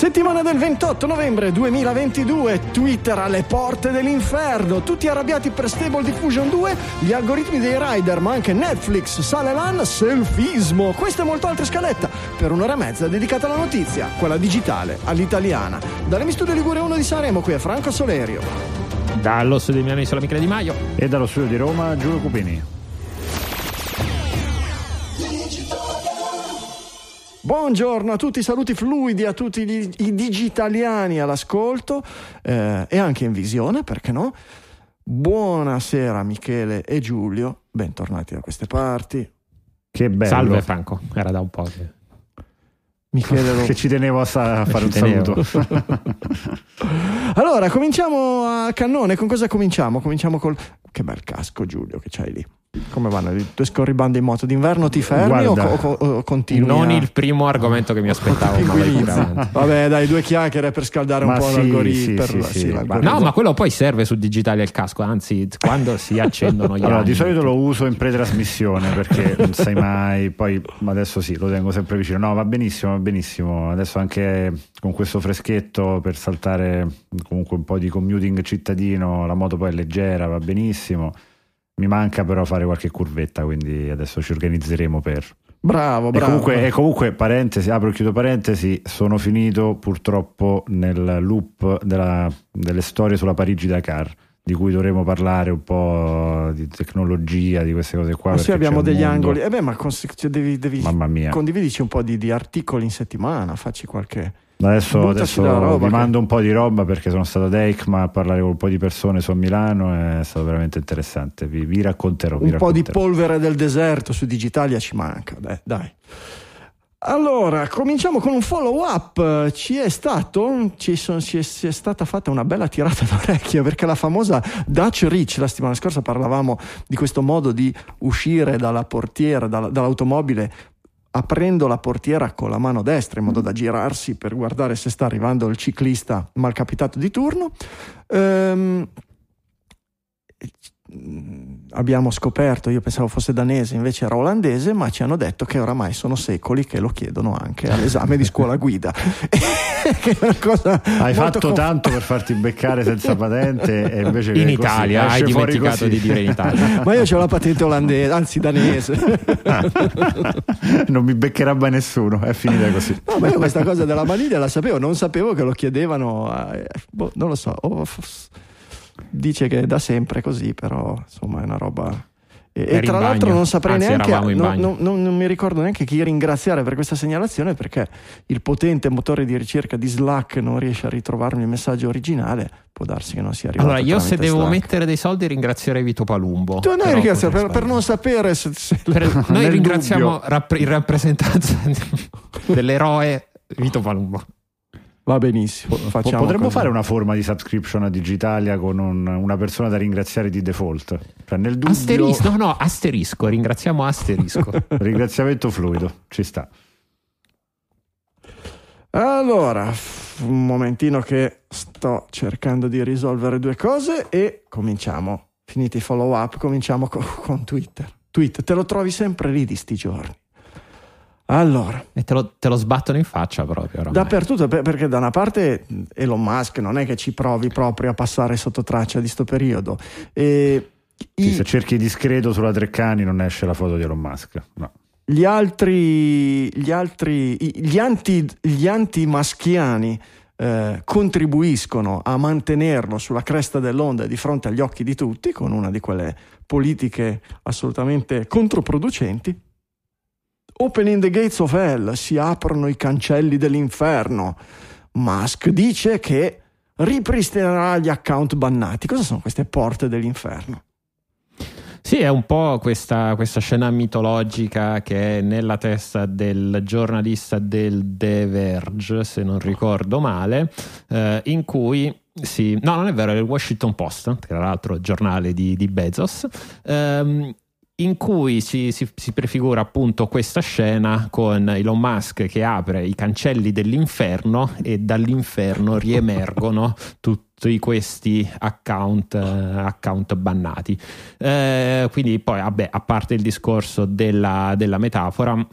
Settimana del 28 novembre 2022, Twitter alle porte dell'inferno, tutti arrabbiati per Stable Diffusion 2, gli algoritmi dei rider, ma anche Netflix, sale l'an, selfismo. Questa e molto altre scaletta per un'ora e mezza dedicata alla notizia, quella digitale, all'italiana. Dalle studio Ligure 1 di Sanremo, qui è Franco Solerio. Dallo studio di Milano Isola Michele Di Maio. E dallo studio di Roma Giulio Cupini. Buongiorno a tutti, saluti fluidi a tutti gli, i digitaliani all'ascolto eh, e anche in visione, perché no? Buonasera Michele e Giulio, bentornati da queste parti. Che bello. Salve Franco, era da un po'. Che... Michele lo... che ci tenevo a, sa- fare un saluto. allora, cominciamo a cannone. Con cosa cominciamo? Cominciamo col... Che bel casco Giulio che c'hai lì. Come vanno i tuoi scorribande in moto? D'inverno ti fermi o, o, o, continui? Non a... il primo argomento che mi aspettavo. ma Vabbè, dai, due chiacchiere per scaldare ma un po' sì, l'algoritmo. Sì, sì, sì, no, ma quello poi serve su digitale il casco. Anzi, quando si accendono gli allora. Di solito lo uso in pretrasmissione perché non sai mai. Poi adesso sì, lo tengo sempre vicino. No, va benissimo, va benissimo. Adesso anche con questo freschetto per saltare comunque un po' di commuting cittadino, la moto poi è leggera, va benissimo mi manca però fare qualche curvetta, quindi adesso ci organizzeremo per. Bravo, bravo. E comunque, e comunque, parentesi, apro e chiudo parentesi, sono finito purtroppo nel loop della, delle storie sulla Parigi-Dakar di cui dovremo parlare un po' di tecnologia, di queste cose qua. Ma sì, abbiamo degli mondo... angoli. E eh beh, ma cons- cioè devi, devi Mamma mia. condividici un po' di, di, articoli in settimana, facci qualche. Adesso, adesso vi che... mando un po' di roba perché sono stato ad EICMA a parlare con un po' di persone su Milano è stato veramente interessante. Vi, vi racconterò. Un vi po' racconterò. di polvere del deserto su Digitalia ci manca, dai. dai. Allora, cominciamo con un follow up. Ci è stato, ci, sono, ci, è, ci è, stata fatta una bella tirata d'orecchio perché la famosa Dutch Reach, la settimana scorsa parlavamo di questo modo di uscire dalla portiera, dalla, dall'automobile aprendo la portiera con la mano destra in modo da girarsi per guardare se sta arrivando il ciclista malcapitato di turno. Ehm, abbiamo scoperto, io pensavo fosse danese, invece era olandese, ma ci hanno detto che oramai sono secoli che lo chiedono anche all'esame di scuola guida. hai fatto conf... tanto per farti beccare senza patente e invece in Italia hai dimenticato di dire in Italia. ma io ho la patente olandese, anzi danese. non mi beccherà mai nessuno, è finita così. No, ma io questa cosa della maniglia la sapevo, non sapevo che lo chiedevano, a, boh, non lo so. Oh, dice che è da sempre così, però insomma è una roba. E, e tra l'altro non saprei Anzi, neanche, non, non, non, non, mi ricordo neanche chi ringraziare per questa segnalazione perché il potente motore di ricerca di Slack non riesce a ritrovarmi il messaggio originale. Può darsi che non sia arrivato. Allora, io se devo Slack. mettere dei soldi ringrazierei Vito Palumbo. Tu noi ringraziamo per, per, non sapere se, se per, noi ringraziamo rapp- in rappresentanza dell'eroe Vito Palumbo. Va benissimo. Potremmo così. fare una forma di subscription a Digitalia con un, una persona da ringraziare di default. Cioè nel dubbio... Asterisco, no, no, asterisco, ringraziamo asterisco. Ringraziamento fluido, ci sta. Allora, un momentino che sto cercando di risolvere due cose e cominciamo. Finiti i follow up, cominciamo con, con Twitter. Twitter, te lo trovi sempre lì di sti giorni. Allora. E te lo, te lo, sbattono in faccia proprio. Ormai. Dappertutto, perché da una parte Elon Musk non è che ci provi proprio a passare sotto traccia di sto periodo. E sì, i, se cerchi discreto sulla Treccani non esce la foto di Elon Musk. No. Gli altri, gli altri, gli anti, gli anti-maschiani eh, contribuiscono a mantenerlo sulla cresta dell'onda di fronte agli occhi di tutti con una di quelle politiche assolutamente controproducenti Opening the gates of hell, si aprono i cancelli dell'inferno. Musk dice che ripristinerà gli account bannati. Cosa sono queste porte dell'inferno? Sì, è un po' questa, questa, scena mitologica che è nella testa del giornalista del The Verge, se non ricordo male, eh, in cui si... No, non è vero, è il Washington Post, tra l'altro giornale di, di Bezos, ehm, in cui si, si, si, prefigura appunto questa scena con Elon Musk che apre i cancelli dell'inferno e dall'inferno riemergono tutti questi account, account bannati. Eh, quindi poi, vabbè, a parte il discorso della, della metafora,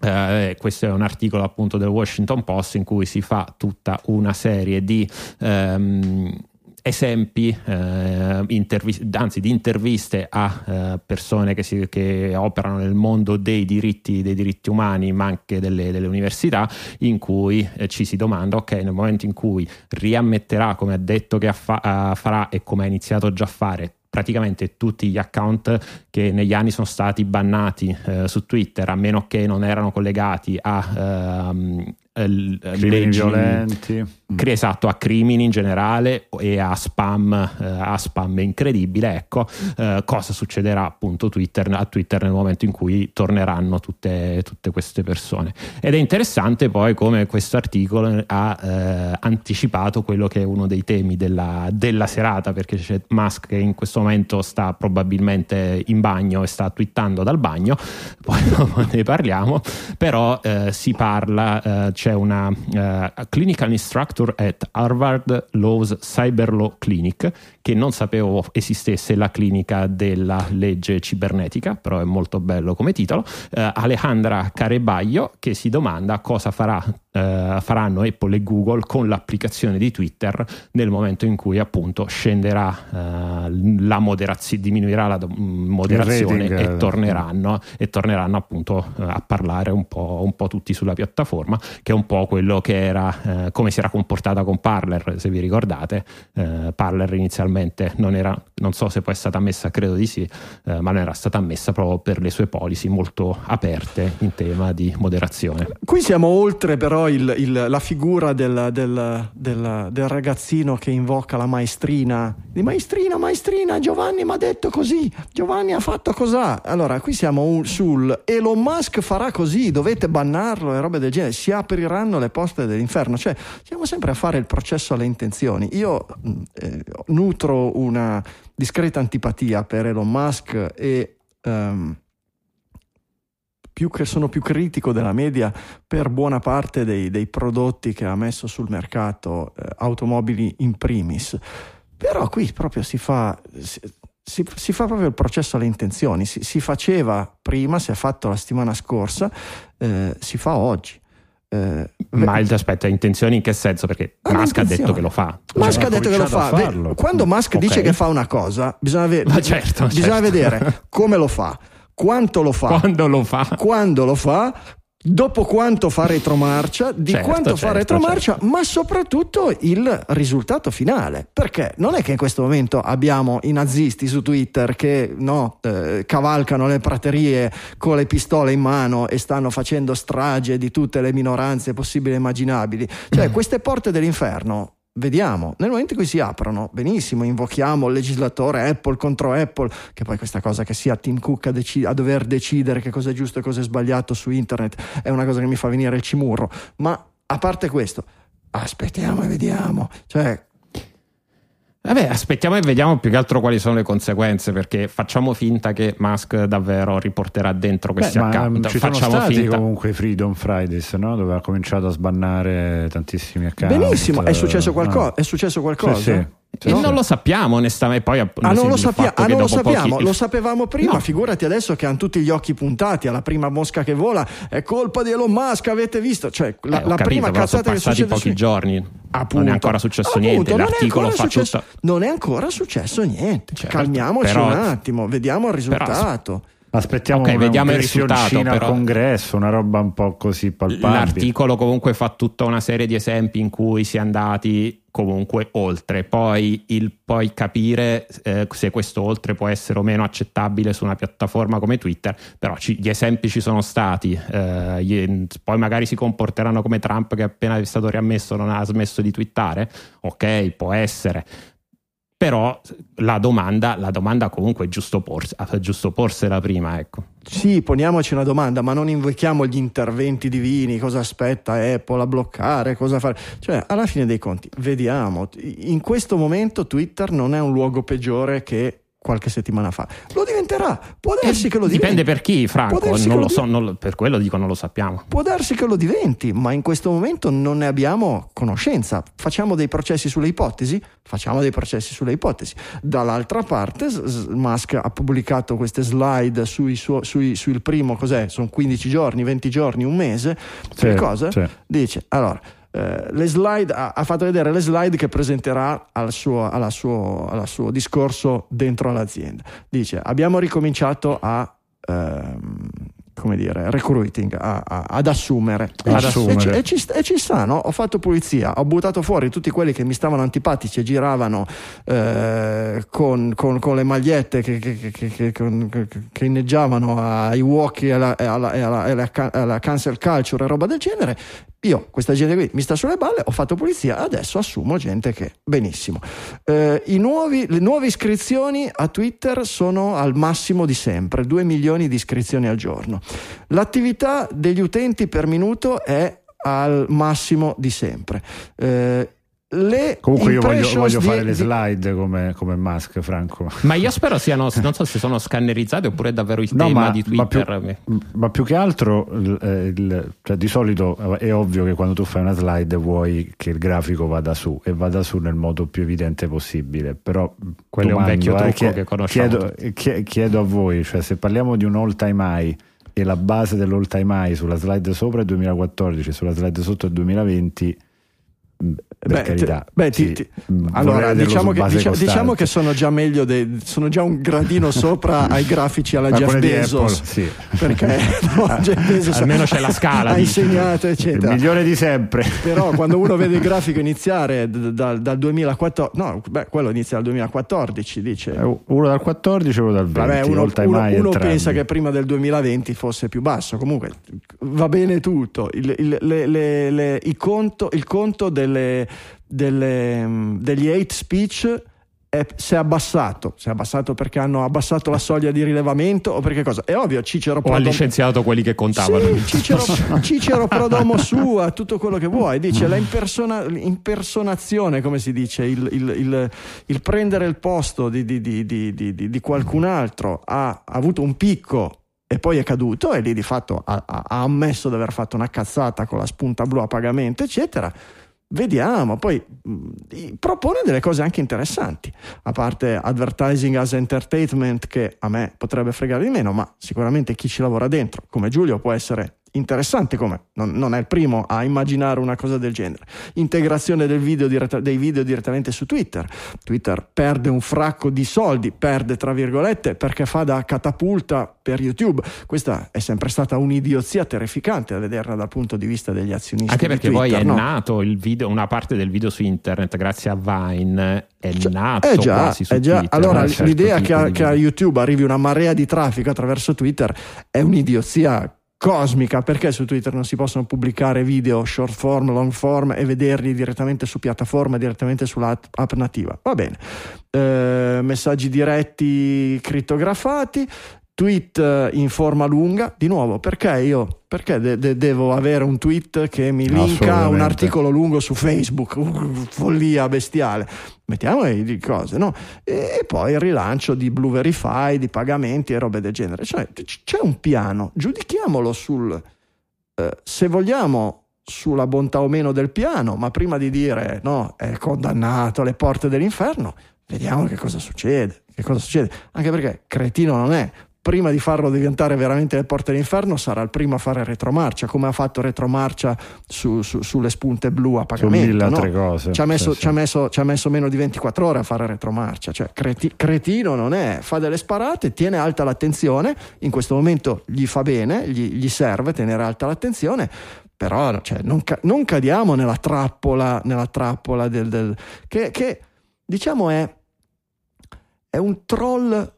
eh, questo è un articolo appunto del Washington Post in cui si fa tutta una serie di ehm, esempi, eh, intervi- anzi di interviste a eh, persone che, si, che, operano nel mondo dei diritti, dei diritti umani, ma anche delle, delle università, in cui eh, ci si domanda, ok, nel momento in cui riammetterà come ha detto che affa- farà e come ha iniziato già a fare praticamente tutti gli account che negli anni sono stati bannati eh, su Twitter, a meno che non erano collegati a ehm, crimini leggi, violenti mm. esatto a crimini in generale e a spam eh, a spam incredibile ecco eh, cosa succederà appunto Twitter, a Twitter nel momento in cui torneranno tutte, tutte queste persone ed è interessante poi come questo articolo ha eh, anticipato quello che è uno dei temi della, della serata perché c'è Musk che in questo momento sta probabilmente in bagno e sta twittando dal bagno poi ne parliamo però eh, si parla c'è una uh, clinical instructor at Harvard Law's Cyber Law Clinic che non sapevo esistesse la clinica della legge cibernetica, però è molto bello come titolo, uh, Alejandra Carebaglio che si domanda cosa farà Uh, faranno Apple e Google con l'applicazione di Twitter nel momento in cui appunto scenderà uh, la moderazione, diminuirà la moderazione rating, e, torneranno, e torneranno appunto uh, a parlare un po', un po', tutti sulla piattaforma, che è un po' quello che era come si era comportata con Parler, se vi ricordate. Parler inizialmente non era, non so se poi è stata messa, credo di sì, ma non era stata messa proprio per le sue policy molto aperte in tema di moderazione. Qui siamo oltre però il, il, la figura del, del, del, del, ragazzino che invoca la maestrina, di maestrina, maestrina, Giovanni mi ha detto così, Giovanni ha fatto cos'ha. Allora, qui siamo sul Elon Musk farà così, dovete bannarlo e robe del genere, si apriranno le poste dell'inferno, cioè siamo sempre a fare il processo alle intenzioni. Io eh, nutro una discreta antipatia per Elon Musk e... Um, più che sono più critico della media per buona parte dei, dei prodotti che ha messo sul mercato, eh, automobili in primis. Però qui proprio si fa, si, si, si fa proprio il processo alle intenzioni, si, si, faceva prima, si è fatto la settimana scorsa, eh, si fa oggi. Eh, ma il aspetta, intenzioni in che senso? Perché ah, Musk ha detto che lo fa. Musk cioè, ha detto che lo fa. Quando Musk okay. dice che fa una cosa, bisogna, ve- certo, bisogna certo. vedere come lo fa quanto lo fa, quando lo fa, quando lo fa dopo quanto fa retromarcia, di certo, quanto certo, fa retromarcia, certo. ma soprattutto il risultato finale. Perché non è che in questo momento abbiamo i nazisti su Twitter che no, eh, cavalcano le praterie con le pistole in mano e stanno facendo strage di tutte le minoranze possibili e immaginabili. Cioè, queste porte dell'inferno Vediamo, nel momento in cui si aprono, benissimo, invochiamo il legislatore Apple contro Apple, che poi questa cosa che sia Tim Cook a, dec- a dover decidere che cosa è giusto e cosa è sbagliato su internet è una cosa che mi fa venire il cimurro, ma a parte questo, aspettiamo e vediamo, cioè Vabbè, aspettiamo e vediamo più che altro quali sono le conseguenze, perché facciamo finta che Musk davvero riporterà dentro questi account. Ci facciamo sono stati finta... comunque Freedom Fridays, no? dove ha cominciato a sbannare tantissimi account. Benissimo, è successo, qualco- no. è successo qualcosa? Sì, sì. E no. non lo sappiamo onestamente. Poi, ah, non lo, sappia- ah, non lo sappiamo, pochi... lo sapevamo prima. No. Figurati adesso che hanno tutti gli occhi puntati alla prima mosca che vola. È colpa di Elon Musk, avete visto? Cioè, la, eh, la capito, prima cazzata che succede. pochi su... giorni. Appunto, non è ancora successo appunto, niente. L'articolo fa successo, tutta... Non è ancora successo niente. Certo, Calmiamoci però... un attimo, vediamo il risultato. Però... Aspettiamo okay, vediamo il risultato però... congresso, una roba un po' così palpabile. L'articolo comunque fa tutta una serie di esempi in cui si è andati comunque oltre. Poi il poi capire eh, se questo oltre può essere o meno accettabile su una piattaforma come Twitter, però ci, gli esempi ci sono stati. Eh, gli, poi magari si comporteranno come Trump che appena è stato riammesso non ha smesso di twittare. Ok, può essere però la domanda, la domanda comunque è giusto, porsi, è giusto porsela prima, ecco. Sì, poniamoci una domanda, ma non invochiamo gli interventi divini, cosa aspetta Apple a bloccare, cosa fare. Cioè, alla fine dei conti, vediamo, in questo momento Twitter non è un luogo peggiore che qualche settimana fa. Lo diventerà, può darsi Eh, che lo diventi. Dipende per chi, Franco, non lo lo so, non per quello dico non lo sappiamo. Può darsi che lo diventi, ma in questo momento non ne abbiamo conoscenza. Facciamo dei processi sulle ipotesi? Facciamo dei processi sulle ipotesi. Dall'altra parte, Musk ha pubblicato queste slide sui suo- sui- sul primo, cos'è? Sono 15 giorni, 20 giorni, un mese. Sì, cosa? sì. Dice, allora, eh, slide, ha, ha fatto vedere le slide che presenterà al suo, alla suo, al suo discorso dentro all'azienda. Dice, abbiamo ricominciato a... ehm, come dire, recruiting, a- a- ad assumere. E Ad ci- assumere. E, ci, e ci e ci sta, no? Ho fatto pulizia, ho buttato fuori tutti quelli che mi stavano antipatici e giravano eh, con, con- con le magliette che, che- che- che- inneggiavano ai walkie e alla, alla- alla- alla ca- alla cancel culture e roba del genere. Io, questa gente qui mi sta sulle balle, ho fatto pulizia, adesso assumo gente che benissimo. Eh, i nuovi- le nuove iscrizioni a Twitter sono al massimo di sempre, 2 milioni di iscrizioni al giorno. L'attività degli utenti per minuto è al massimo di sempre. Eh, le Comunque io voglio, voglio di- fare le slide come, come Musk, Franco. Ma io spero siano, non so se sono scannerizzate oppure è davvero il tema di ma più, Twitter. ma più che altro, il- eh, il- cioè, di solito è ovvio che quando tu fai una slide vuoi che il grafico vada su e vada su nel modo più evidente possibile. Però Quello è un vecchio eh, trucco che conosciamo Chiedo, chie- chiedo a voi, cioè, se parliamo di un all time high e la base dell'all time high sulla slide sopra è 2014 sulla slide sotto è 2020. Mh, Per Beh, carità, te- beh, ti- sì, ti- mh, allora, vorrei vederlo diciamo che, dicia- diciamo che sono già meglio, dei- sono già un gradino sopra ai grafici alla Ma Jeff Bezos. Apple, sì. Perché no, Jeff Bezos Almeno c'è la scala, ha insegnato, il eccetera. migliore di sempre. Però quando uno vede il grafico iniziare dal, dal 2014, no, beh, quello inizia dal 2014, dice. Eh, Uno dal 14 e uno dal 20. Vabbè, uno, uno- uno pensa che prima del 2020 fosse più basso. Comunque va bene tutto. Il, il- le- le- le- i conto, il conto delle, delle, mm, degli hate speech è- si è abbassato. Si è abbassato perché hanno abbassato la soglia di rilevamento o perché cosa? È ovvio, Cicero O ha licenziato quelli che contavano. sì, Cicero, Cicero Prodomo sua, tutto quello che vuoi. Dice la impersona- impersonazione, come si dice, il, il- il- il prendere il posto di, di- di- di- qualcun altro ha, ha avuto un picco e poi è caduto e lì di fatto ha- ha ammesso di aver fatto una cazzata con la spunta blu a pagamento, eccetera. Vediamo, poi mh, propone delle cose anche interessanti, a parte advertising as entertainment che a me potrebbe fregare di meno, ma sicuramente chi ci lavora dentro, come Giulio, può essere interessante come non, non è il primo a immaginare una cosa del genere. Integrazione del video diretta- dei video direttamente su Twitter. Twitter perde un fracco di soldi, perde tra virgolette, perché fa da catapulta per YouTube. Questa è sempre stata un'idiozia terrificante a vederla dal punto di vista degli azionisti. Anche perché poi Twitter, è no? nato il video, una parte del video su internet grazie a Vine, è nato Eh già, quasi su eh già. Twitter. Allora certo l'idea che a, che a. YouTube arrivi una marea di traffico attraverso Twitter è un'idiozia cosmica perché su Twitter non si possono pubblicare video short form, long form e vederli direttamente su piattaforma, direttamente sull'app app nativa. Va bene. Eh, messaggi diretti crittografati, tweet eh, in forma lunga. Di nuovo, perché io perché de- de- devo avere un tweet che mi linka un articolo lungo su Facebook? Uh, follia bestiale. Mettiamo di cose, no? E, poi il rilancio di Blue Verify, di pagamenti e robe del genere. Cioè, c'è un piano, giudichiamolo sul eh, se vogliamo sulla bontà o meno del piano, ma prima di dire no, è condannato alle porte dell'inferno, vediamo che cosa succede. Che cosa succede? Anche perché cretino non è. Prima di farlo diventare veramente le porte dell'inferno, sarà il primo a fare retromarcia, come ha fatto retromarcia su- su- sulle spunte blu a Su pagamento. mille no? altre cose. Ci ha, messo, sì. ci ha messo- ci ha messo meno di 24 ore a fare retromarcia, cioè creti- cretino non è, fa delle sparate, tiene alta l'attenzione, in questo momento gli fa bene, gli, gli serve tenere alta l'attenzione, però cioè, non, ca- non cadiamo nella trappola, nella trappola del, del- che, che, diciamo è, è un troll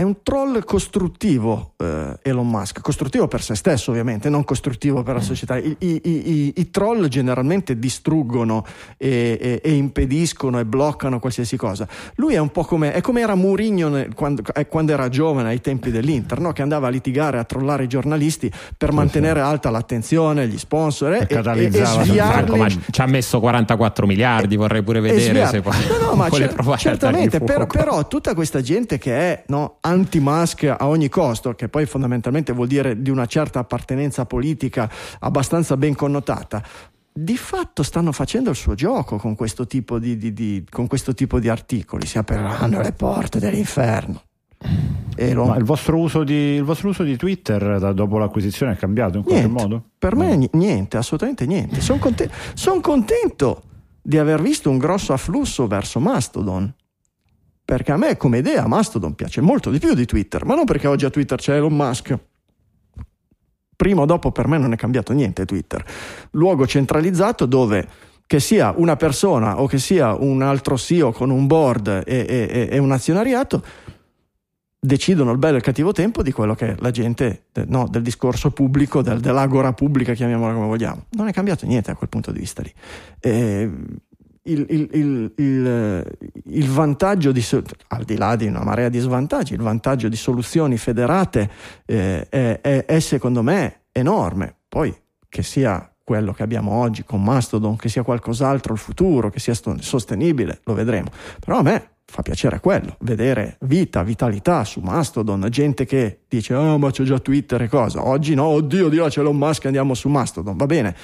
è un troll costruttivo eh, Elon Musk, costruttivo per se stesso ovviamente, non costruttivo per la società. I, i, i, i troll generalmente distruggono e, e, e, impediscono e bloccano qualsiasi cosa. Lui è un po' come, è come era Mourinho quando, eh, quando, era giovane ai tempi dell'Inter, no? che andava a litigare, a trollare i giornalisti per mantenere alta l'attenzione, gli sponsor e, e, e sviarli. Ci ha messo 44 miliardi, vorrei pure vedere se poi no, no, ma certamente, per, però tutta questa gente che è no, anti-mask a ogni costo, che poi fondamentalmente vuol dire di una certa appartenenza politica abbastanza ben connotata, di fatto stanno facendo il suo gioco con questo tipo di, di, di, questo tipo di articoli, si apriranno le porte dell'inferno. Lo... Ma il vostro, uso di, il vostro uso di Twitter da, dopo l'acquisizione è cambiato in qualche niente, modo? Per me no. niente, assolutamente niente. Sono contento, son contento di aver visto un grosso afflusso verso Mastodon perché a me come idea Mastodon piace molto di più di Twitter, ma non perché oggi a Twitter c'è Elon Musk. Prima o dopo per me non è cambiato niente Twitter. Luogo centralizzato dove che sia una persona o che sia un altro CEO con un board e, e, e un azionariato decidono il bello e il cattivo tempo di quello che la gente, no, del discorso pubblico, del, dell'agora pubblica, chiamiamola come vogliamo. Non è cambiato niente da quel punto di vista lì. E il, il, il, il, vantaggio di, al di là di una marea di svantaggi, il vantaggio di soluzioni federate eh, è, è, è, secondo me enorme. Poi che sia quello che abbiamo oggi con Mastodon, che sia qualcos'altro il futuro, che sia sostenibile, lo vedremo. Però a me fa piacere quello, vedere vita, vitalità su Mastodon, gente che dice oh ma c'è già Twitter e cosa, oggi no, oddio di là c'è Elon Musk andiamo su Mastodon, va bene,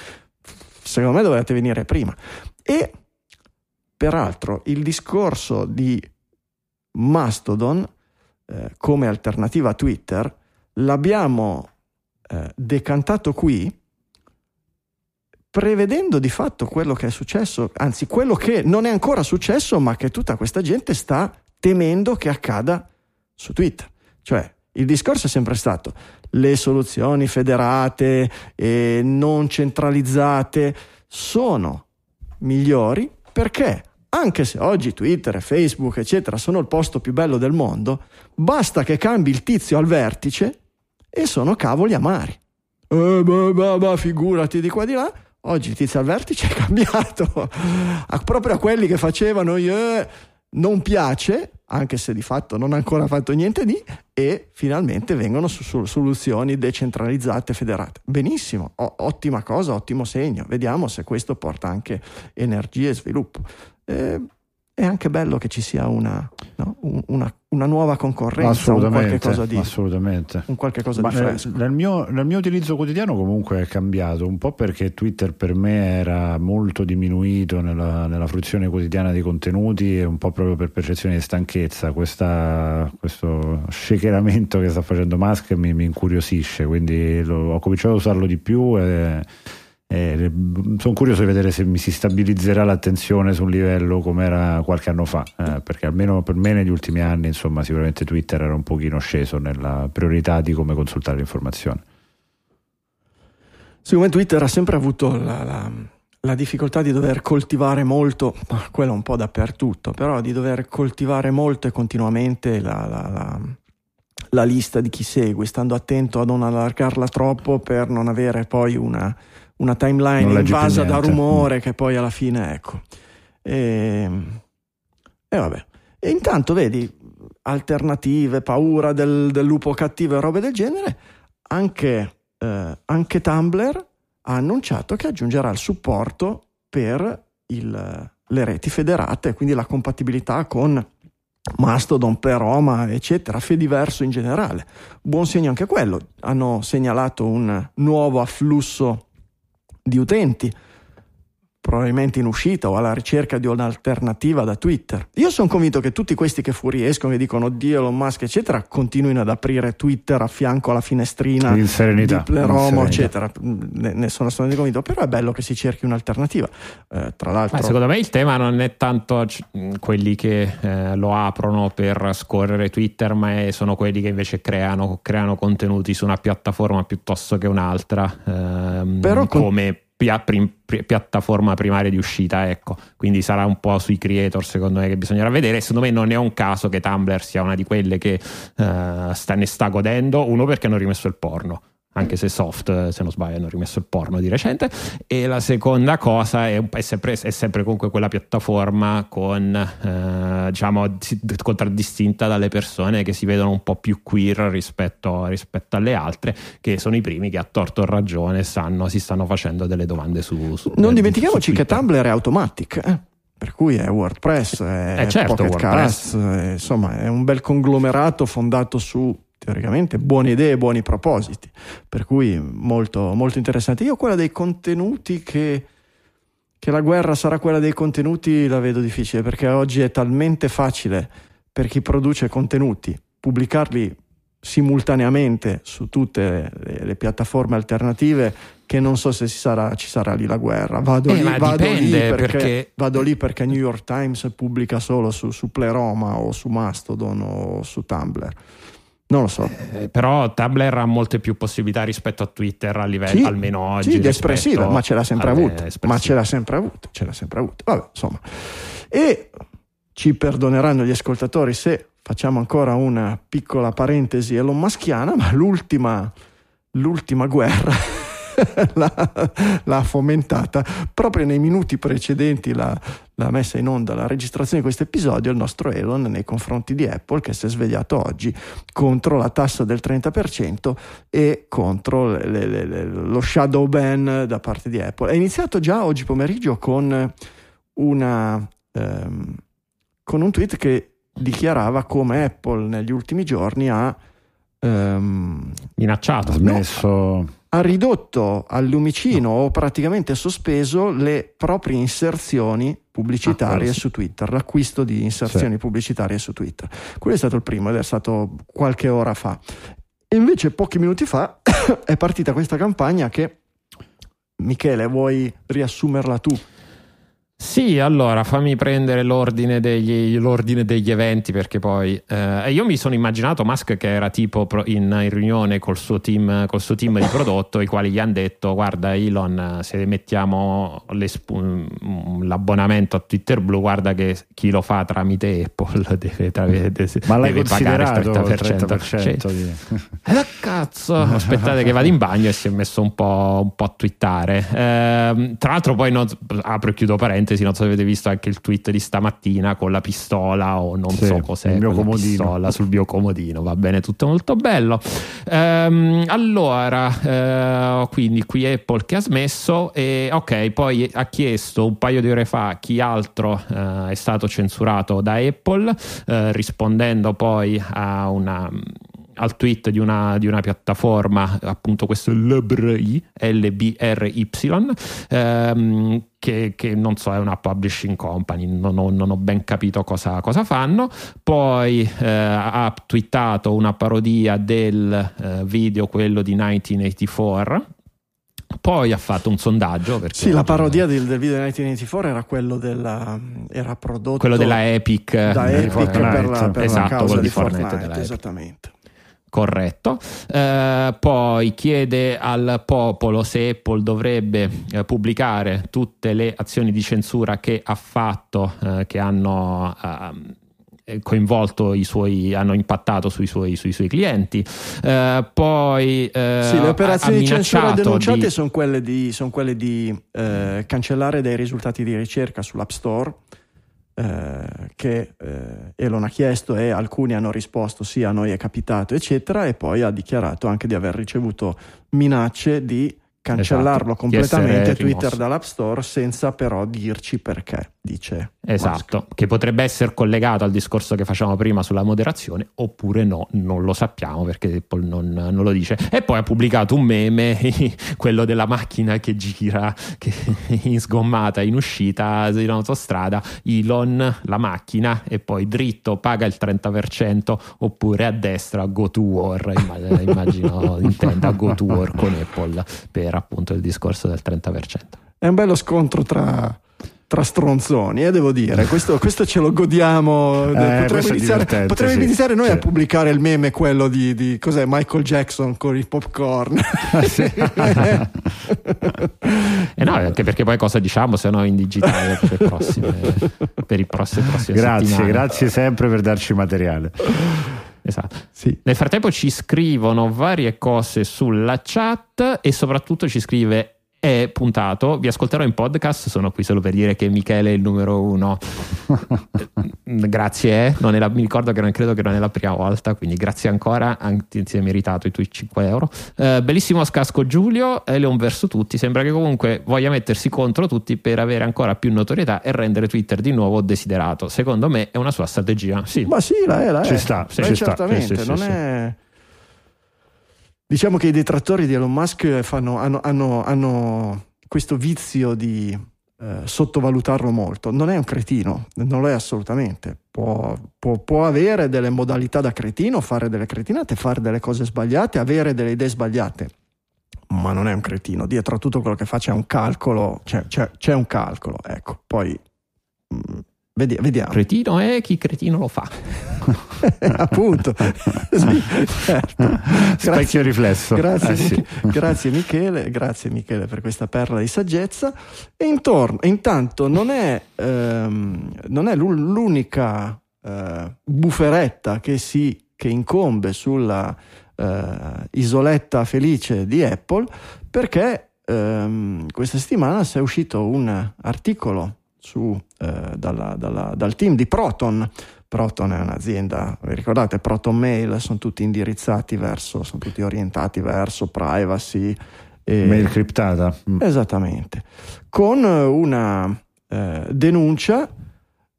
secondo me dovete venire prima. E Peraltro il discorso di Mastodon eh, come alternativa a Twitter l'abbiamo eh, decantato qui prevedendo di fatto quello che è successo, anzi quello che non è ancora successo ma che tutta questa gente sta temendo che accada su Twitter. Cioè il discorso è sempre stato le soluzioni federate e non centralizzate sono migliori perché anche se oggi Twitter Facebook, eccetera, sono il posto più bello del mondo, basta che cambi il tizio al vertice e sono cavoli amari. Eh, bah, bah, bah, figurati di qua di là. Oggi il tizio al vertice è cambiato. proprio a quelli che facevano eh, non piace, anche se di fatto non ha ancora fatto niente di, e finalmente vengono su, su soluzioni decentralizzate, federate. Benissimo, o, ottima cosa, ottimo segno. Vediamo se questo porta anche energia e sviluppo eh, è anche bello che ci sia una, no? una, una nuova concorrenza, un qualche cosa di, assolutamente. Un qualche cosa di fresco. Nel mio, nel mio, utilizzo quotidiano comunque è cambiato, un po' perché Twitter per me era molto diminuito nella, nella fruizione quotidiana dei contenuti e un po' proprio per percezione di stanchezza. Questa, questo shakeramento che sta facendo Musk mi, mi incuriosisce, quindi lo, ho cominciato a usarlo di più e eh, sono curioso di vedere se mi si stabilizzerà l'attenzione su un livello come era qualche anno fa, eh, perché almeno per me negli ultimi anni, insomma, sicuramente Twitter era un pochino sceso nella priorità di come consultare l'informazione. Secondo me Twitter ha sempre avuto la, la, la difficoltà di dover coltivare molto, quello un po' dappertutto, però di dover coltivare molto e continuamente la, la lista di chi segue, stando attento a non allargarla troppo per non avere poi una una timeline invasa da rumore che poi alla fine ecco. E, e vabbè. E intanto vedi alternative, paura del, del lupo cattivo e robe del genere, anche, eh, anche Tumblr ha annunciato che aggiungerà il supporto per il, le reti federate, quindi la compatibilità con Mastodon, Peroma, eccetera, Fediverso in generale. Buon segno anche quello. Hanno segnalato un nuovo afflusso di utenti, probabilmente in uscita o alla ricerca di un'alternativa da Twitter. Io sono convinto che tutti questi che fuoriescono e dicono Dio, Elon Musk, eccetera, continuino ad aprire Twitter a fianco alla finestrina in serenità, di Pleromo, eccetera. Ne, ne, sono assolutamente convinto, però è bello che si cerchi un'alternativa. Eh, tra l'altro, Ma secondo me il tema non è tanto quelli che eh, lo aprono per scorrere Twitter, ma è, sono quelli che invece creano, creano, contenuti su una piattaforma piuttosto che un'altra. Ehm, però con... come pia- prim- pri- piattaforma primaria di uscita, ecco. Quindi sarà un po' sui creator, secondo me, che bisognerà vedere. Secondo me non è un caso che Tumblr sia una di quelle che uh, sta, ne sta godendo, uno perché hanno rimesso il porno anche se soft, se non sbaglio, hanno rimesso il porno di recente. E la seconda cosa è, è, sempre, è sempre, comunque quella piattaforma con, eh, diciamo, contraddistinta dalle persone che si vedono un po' più queer rispetto, rispetto, alle altre, che sono i primi che a torto o ragione sanno, si stanno facendo delle domande su. su non dimentichiamoci su che Tumblr è automatic. Eh? Per cui è WordPress, è eh certo, WordPress. Cast, insomma è un bel conglomerato fondato su teoricamente buone idee buoni propositi, per cui molto, molto interessante. Io quella dei contenuti che, che la guerra sarà quella dei contenuti la vedo difficile perché oggi è talmente facile per chi produce contenuti pubblicarli simultaneamente su tutte le, le piattaforme alternative che non so se sarà, ci sarà lì la guerra. Vado, eh, lì, vado lì, perché, perché... vado, lì, perché, New York Times pubblica solo su, su Pleroma o su Mastodon o su Tumblr. Non lo so. Eh, però Tumblr ha molte più possibilità rispetto a Twitter a livello sì, almeno oggi. Sì, di espressiva, ma ce l'ha sempre avuta. Ma ce l'ha sempre avuta, ce l'ha sempre avuta. Vabbè, insomma. E ci perdoneranno gli ascoltatori se facciamo ancora una piccola parentesi Elon Muskiana, ma l'ultima, l'ultima guerra l'ha, l'ha, fomentata proprio nei minuti precedenti la, la, messa in onda, la registrazione di questo episodio, il nostro Elon nei confronti di Apple che si è svegliato oggi contro la tassa del 30% e contro le, le, le, lo shadow ban da parte di Apple. È iniziato già oggi pomeriggio con, una, ehm, con un tweet che dichiarava come Apple negli ultimi giorni ha ehm, minacciato, smesso. No, ha ridotto al lumicino no. o praticamente sospeso le proprie inserzioni pubblicitarie ah, su Twitter, l'acquisto di inserzioni sì. pubblicitarie su Twitter. Quello è stato il primo ed è stato qualche ora fa. E invece pochi minuti fa è partita questa campagna che Michele, vuoi riassumerla tu? Sì, allora fammi prendere l'ordine degli, l'ordine degli eventi perché poi eh, io mi sono immaginato Musk che era tipo in, in riunione col suo, team, col suo team di prodotto i quali gli hanno detto guarda Elon se mettiamo l'abbonamento a Twitter Blue guarda che chi lo fa tramite Apple deve, deve, deve, Ma deve pagare il 30%, 30% cioè, di... eh, cazzo aspettate che vado in bagno e si è messo un po', un po a twittare. Eh, tra l'altro poi non, apro e chiudo parentesi parentesi, non so se avete visto anche il tweet di stamattina con la pistola o non sì, so cos'è, mio pistola sul mio comodino, va bene, tutto molto bello. Ehm, allora, eh, quindi qui Apple che ha smesso e ok, poi ha chiesto un paio di ore fa chi altro eh, è stato censurato da Apple, eh, rispondendo poi a una al tweet di una, di una piattaforma, appunto questo LBRY, LBRY, ehm, che, che, non so, è una publishing company, non ho, non ho ben capito cosa, cosa fanno. Poi eh, ha twittato una parodia del eh, video, quello di 1984. Poi ha fatto un sondaggio. Sì, la parodia del, del, video 1984 era quello della. era prodotto. Quello della Epic. Da Epic per la, per esatto, la causa di Fortnite. Fortnite esattamente corretto. Eh, poi chiede al popolo se Apple dovrebbe eh, pubblicare tutte le azioni di censura che ha fatto, eh, che hanno ehm, coinvolto i suoi, hanno impattato sui suoi, sui suoi clienti. Eh, poi eh, sì, le operazioni di censura denunciate di... sono quelle di, sono quelle di eh, cancellare dei risultati di ricerca sull'App Store eh, che eh, Elon ha chiesto e alcuni hanno risposto sì a noi è capitato eccetera e poi ha dichiarato anche di aver ricevuto minacce di cancellarlo esatto, completamente Twitter dall'App Store senza però dirci perché, dice. Esatto, Musk. che potrebbe essere collegato al discorso che facevamo prima sulla moderazione oppure no, non lo sappiamo perché Apple non, non lo dice. E poi ha pubblicato un meme, quello della macchina che gira che in sgommata in uscita in autostrada, Elon, la macchina e poi dritto paga il 30% oppure a destra go to war, immagino intenda go to war con Apple per appunto il discorso del 30%. È un bello scontro tra tra stronzoni, eh, devo dire. Questo, questo ce lo godiamo. Eh, potremmo iniziare, potremmo sì. iniziare noi Sì. a pubblicare il meme, quello di, di- cos'è, Michael Jackson con i popcorn. Eh no, anche perché poi cosa diciamo se no in digitale per, prossime, per i prossimi, prossime Grazie, settimane. grazie sempre per darci materiale. Esatto. Sì. Nel frattempo ci scrivono varie cose sulla chat e soprattutto ci scrive è puntato, vi ascolterò in podcast, sono qui solo per dire che Michele è il numero uno. Eh, grazie, eh. non è la- mi ricordo che non credo che non è la prima volta, quindi grazie ancora, anzi ti hai meritato i tuoi 5 euro. Eh, bellissimo scasco Giulio, Eleon verso tutti, sembra che comunque voglia mettersi contro tutti per avere ancora più notorietà e rendere Twitter di nuovo desiderato. Secondo me è una sua strategia. Sì, Ma sì, la è, la è. Ci sta, Beh, ci sta. certamente, Sì, sì, non sì, è... Diciamo che i detrattori di Elon Musk fanno- hanno, hanno- hanno questo vizio di eh, sottovalutarlo molto. Non è un cretino, non lo è assolutamente. Può, può- può avere delle modalità da cretino, fare delle cretinate, fare delle cose sbagliate, avere delle idee sbagliate. Ma non è un cretino. Dietro a tutto quello che fa c'è un calcolo. C'è, c'è- c'è un calcolo. Ecco, poi mm, vedi- vediamo. cretino è chi cretino lo fa. Appunto, Sì, certo. Specchio riflesso. Grazie, Eh, sì. Grazie Michele, grazie Michele per questa perla di saggezza. E intorno, intanto non è, ehm, non è l'u- l'unica eh, buferetta che, si, che incombe sulla eh, isoletta felice di Apple, perché ehm, questa settimana si è uscito un articolo su, eh, dalla- dalla- dal team di Proton. Proton è un'azienda, vi ricordate, Proton Mail sono tutti indirizzati verso, sono tutti orientati verso privacy. e- Mail criptata. Mm. Esattamente, con una eh, denuncia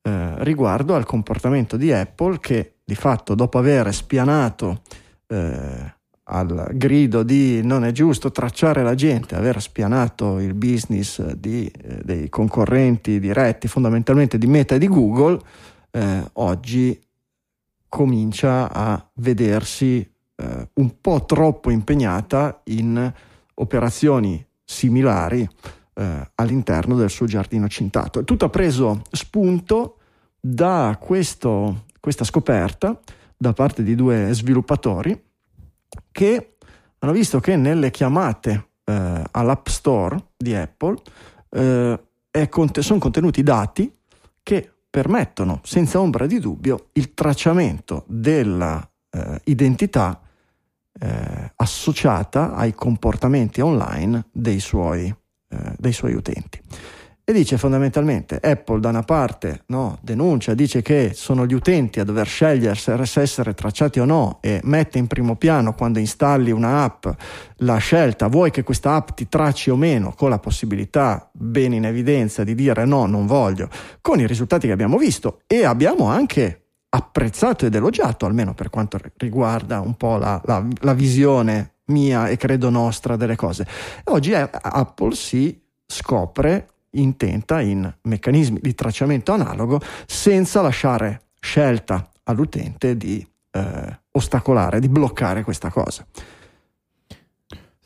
eh, riguardo al comportamento di Apple che di fatto dopo aver spianato eh, al grido di non è giusto tracciare la gente, aver spianato il business di, eh, dei concorrenti diretti fondamentalmente di Meta e di Google, eh, oggi comincia a vedersi eh, un po' troppo impegnata in operazioni similari eh, all'interno del suo giardino cintato. Tutto ha preso spunto da questo- questa scoperta da parte di due sviluppatori che hanno visto che nelle chiamate eh, all'App Store di Apple eh, è conte- sono contenuti dati che permettono senza ombra di dubbio il tracciamento della eh, eh, associata ai comportamenti online dei suoi, eh, dei suoi utenti. E dice fondamentalmente Apple da una parte no, denuncia, dice che sono gli utenti a dover scegliere se se essere tracciati o no e mette in primo piano quando installi una app la scelta, vuoi che questa app ti tracci o meno, con la possibilità ben in evidenza di dire no, non voglio, con i risultati che abbiamo visto e abbiamo anche apprezzato ed elogiato, almeno per quanto riguarda un po' la, la- la visione mia e credo nostra delle cose. Oggi eh, Apple si scopre intenta in meccanismi di tracciamento analogo senza lasciare scelta all'utente di eh, ostacolare, di bloccare questa cosa.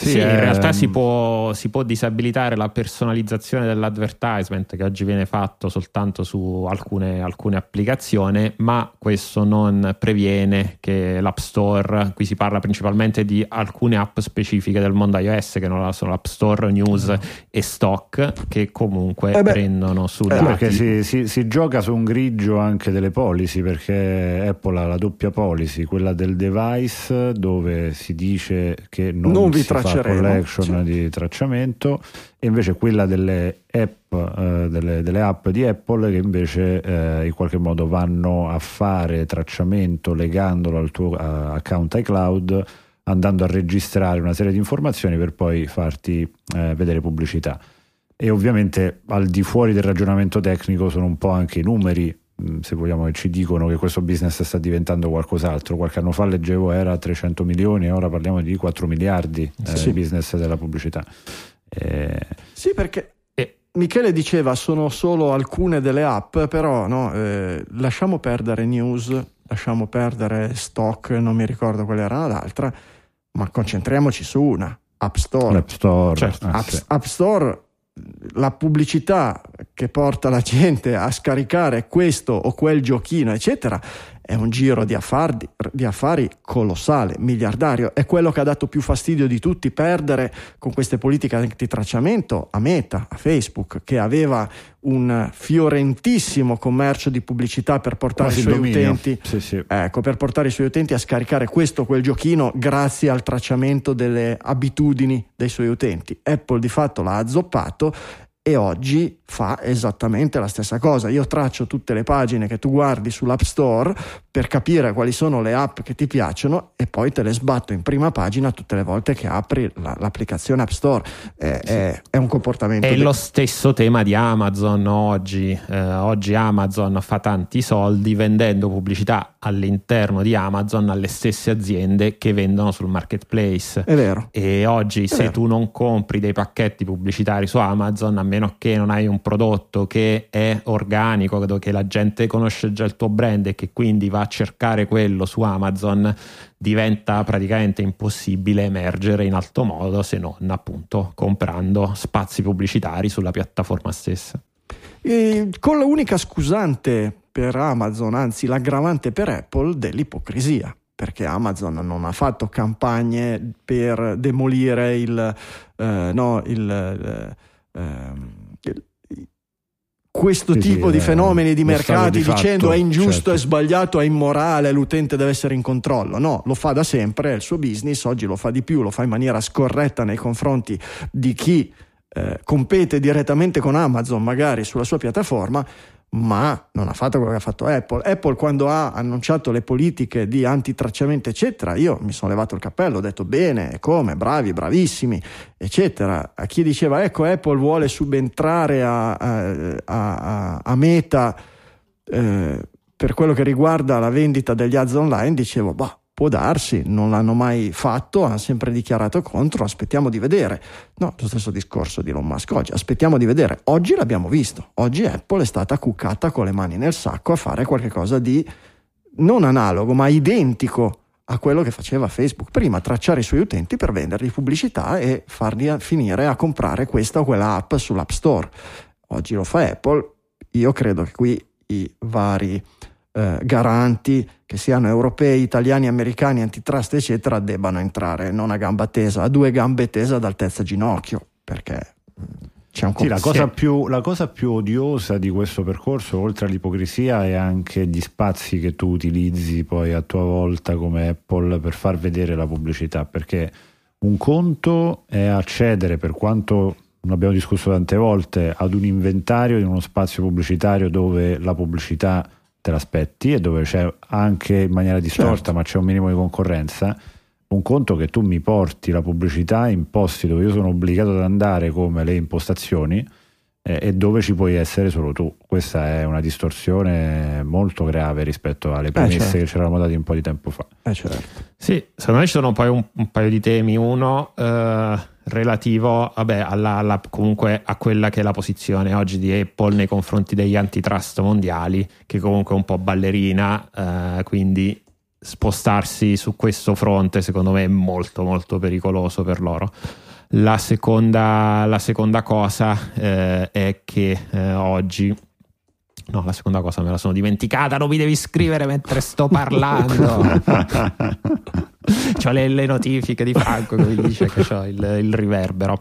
Sì, in ehm, realtà si può, si può disabilitare la personalizzazione dell'advertisement che oggi viene fatto soltanto su alcune, alcune applicazioni, ma questo non previene che l'App Store, qui si parla principalmente di alcune app specifiche del mondo iOS che non sono l'App Store, News e Stock, che comunque Eh beh, prendono su eh, dati. Perché si, si- si gioca su un grigio anche delle policy, perché Apple ha la doppia policy, quella del device dove si dice che non, Non vi si fa tracceremo, collection sì. di tracciamento e invece quella delle app, eh, delle, delle app di Apple che invece eh, in qualche modo vanno a fare tracciamento legandolo al tuo eh, account iCloud andando a registrare una serie di informazioni per poi farti eh, vedere pubblicità e ovviamente al di fuori del ragionamento tecnico sono un po' anche i numeri se vogliamo che ci dicono che questo business sta diventando qualcos'altro qualche anno fa leggevo era 300 milioni ora parliamo di 4 miliardi eh, Sì. business della pubblicità Eh, Sì, perché E- Michele diceva sono solo alcune delle app, però no, eh, lasciamo perdere news, lasciamo perdere stock, non mi ricordo qual era l'altra, ma concentriamoci su una, App Store. l'App Store Certo, ah, App, sì. App Store la pubblicità che porta la gente a scaricare questo o quel giochino, eccetera, è un giro di affari, di affari, colossale, miliardario. È quello che ha dato più fastidio di tutti perdere con queste politiche antitracciamento a Meta, a Facebook, che aveva un fiorentissimo commercio di pubblicità per portare Quasi i suoi utenti sì, sì. Ecco, per portare i suoi utenti a scaricare questo o quel giochino grazie al tracciamento delle abitudini dei suoi utenti. Apple di fatto l'ha azzoppato e oggi fa esattamente la stessa cosa. Io traccio tutte le pagine che tu guardi sull'App Store per capire quali sono le app che ti piacciono e poi te le sbatto in prima pagina tutte le volte che apri la, l'applicazione App Store. È, sì. è, è un comportamento. È de- lo stesso tema di Amazon oggi. Eh, oggi Amazon fa tanti soldi vendendo pubblicità all'interno di Amazon alle stesse aziende che vendono sul marketplace. È vero. E oggi, è se vero. tu non compri dei pacchetti pubblicitari su Amazon, a meno che non hai un prodotto che è organico, che la gente conosce già il tuo brand e che quindi va a cercare quello su Amazon, diventa praticamente impossibile emergere in alto modo se non appunto comprando spazi pubblicitari sulla piattaforma stessa. E con la unica scusante per Amazon, anzi l'aggravante per Apple, dell'ipocrisia perché Amazon non ha fatto campagne per demolire il, eh, no, il, eh, ehm, questo sì, tipo sì, di fenomeni di mercati di dicendo fatto, è ingiusto, certo. è sbagliato, è immorale, l'utente deve essere in controllo. No, lo fa da sempre, è il suo business, oggi lo fa di più, lo fa in maniera scorretta nei confronti di chi eh, compete direttamente con Amazon, magari sulla sua piattaforma, ma non ha fatto quello che ha fatto Apple. Apple quando ha annunciato le politiche di antitracciamento, eccetera, io mi sono levato il cappello, ho detto bene, come, bravi, bravissimi, eccetera. A chi diceva ecco Apple vuole subentrare a, a, a, a Meta eh, per quello che riguarda la vendita degli ads online, dicevo, bah, Può darsi, non l'hanno mai fatto, hanno sempre dichiarato contro, aspettiamo di vedere. No, lo stesso discorso di Elon Musk oggi, aspettiamo di vedere. Oggi l'abbiamo visto, oggi Apple è stata cuccata con le mani nel sacco a fare qualcosa di non analogo, ma identico a quello che faceva Facebook prima, tracciare i suoi utenti per vendergli pubblicità e farli finire a comprare questa o quella app sull'App Store. Oggi lo fa Apple, io credo che qui i vari eh, garanti, che siano europei, italiani, americani, antitrust, eccetera, debbano entrare. Non a gamba tesa, a due gambe tese ad altezza ginocchio, perché mm, c'è un sì, la, cosa più, la cosa più odiosa di questo percorso, oltre all'ipocrisia, è anche gli spazi che tu utilizzi poi a tua volta come Apple per far vedere la pubblicità, perché un conto è accedere, per quanto non abbiamo discusso tante volte, ad un inventario in uno spazio pubblicitario dove la pubblicità te l'aspetti e dove c'è anche in maniera distorta certo. ma c'è un minimo di concorrenza un conto che tu mi porti la pubblicità in posti dove io sono obbligato ad andare come le impostazioni eh, e dove ci puoi essere solo tu questa è una distorsione molto grave rispetto alle premesse eh, certo. che ci eravamo dati un po' di tempo fa eh, certo. sì, secondo me ci sono poi un, un paio di temi uno eh relativo vabbè, alla, alla, comunque a quella che è la posizione oggi di Apple nei confronti degli antitrust mondiali, che comunque è un po' ballerina, eh, quindi spostarsi su questo fronte secondo me è molto molto pericoloso per loro. La seconda, la seconda cosa eh, è che eh, oggi No, la seconda cosa me la sono dimenticata, non mi devi scrivere mentre sto parlando. ho le, le, notifiche di Franco che mi dice che ho il, il riverbero.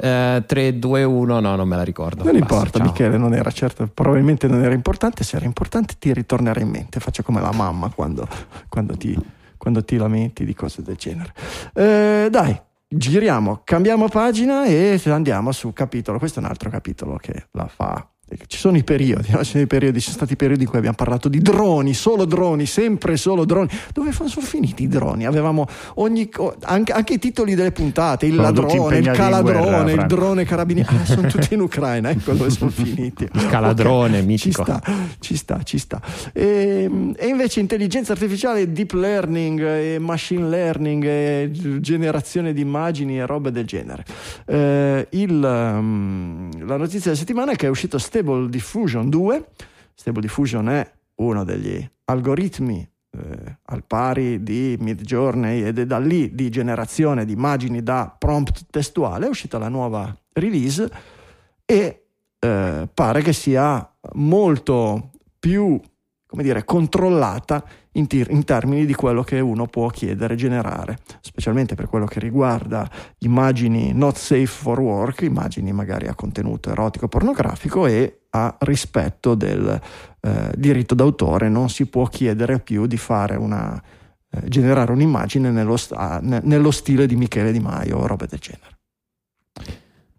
Eh, 3, 2, 1, no, non me la ricordo. Non Basta, importa, ciao. Michele, non era certo, probabilmente non era importante. Se era importante, ti ritornerà in mente. Faccia come la mamma quando, quando, ti, quando ti, lamenti di cose del genere. Eh, dai, giriamo, cambiamo pagina e andiamo sul capitolo. Questo è un altro capitolo che la fa ci sono i periodi, no? ci, sono i periodi, ci sono stati periodi in cui abbiamo parlato di droni, solo droni, sempre solo droni. Dove sono finiti i droni? Avevamo ogni, anche, anche, i titoli delle puntate, il sono ladrone, il caladrone, guerra, il drone carabinieri, ah, sono tutti in Ucraina, ecco dove sono finiti. Il caladrone, okay, mitico. Ci sta, ci sta, ci sta. E, ehm, e, invece intelligenza artificiale, deep learning, e machine learning, e generazione di immagini e robe del genere. Eh, il, um, la notizia della settimana è che è uscito Stable Diffusion 2. Stable Diffusion è uno degli algoritmi eh, al pari di Midjourney ed è da lì di generazione di immagini da prompt testuale. È uscita la nuova release e eh, pare che sia molto più come dire, controllata in, tir- in, termini di quello che uno può chiedere e generare, specialmente per quello che riguarda immagini not safe for work, immagini magari a contenuto erotico pornografico e a rispetto del eh, diritto d'autore. Non si può chiedere più di fare una, eh, generare un'immagine nello, sta- nello stile di Michele Di Maio o robe del genere.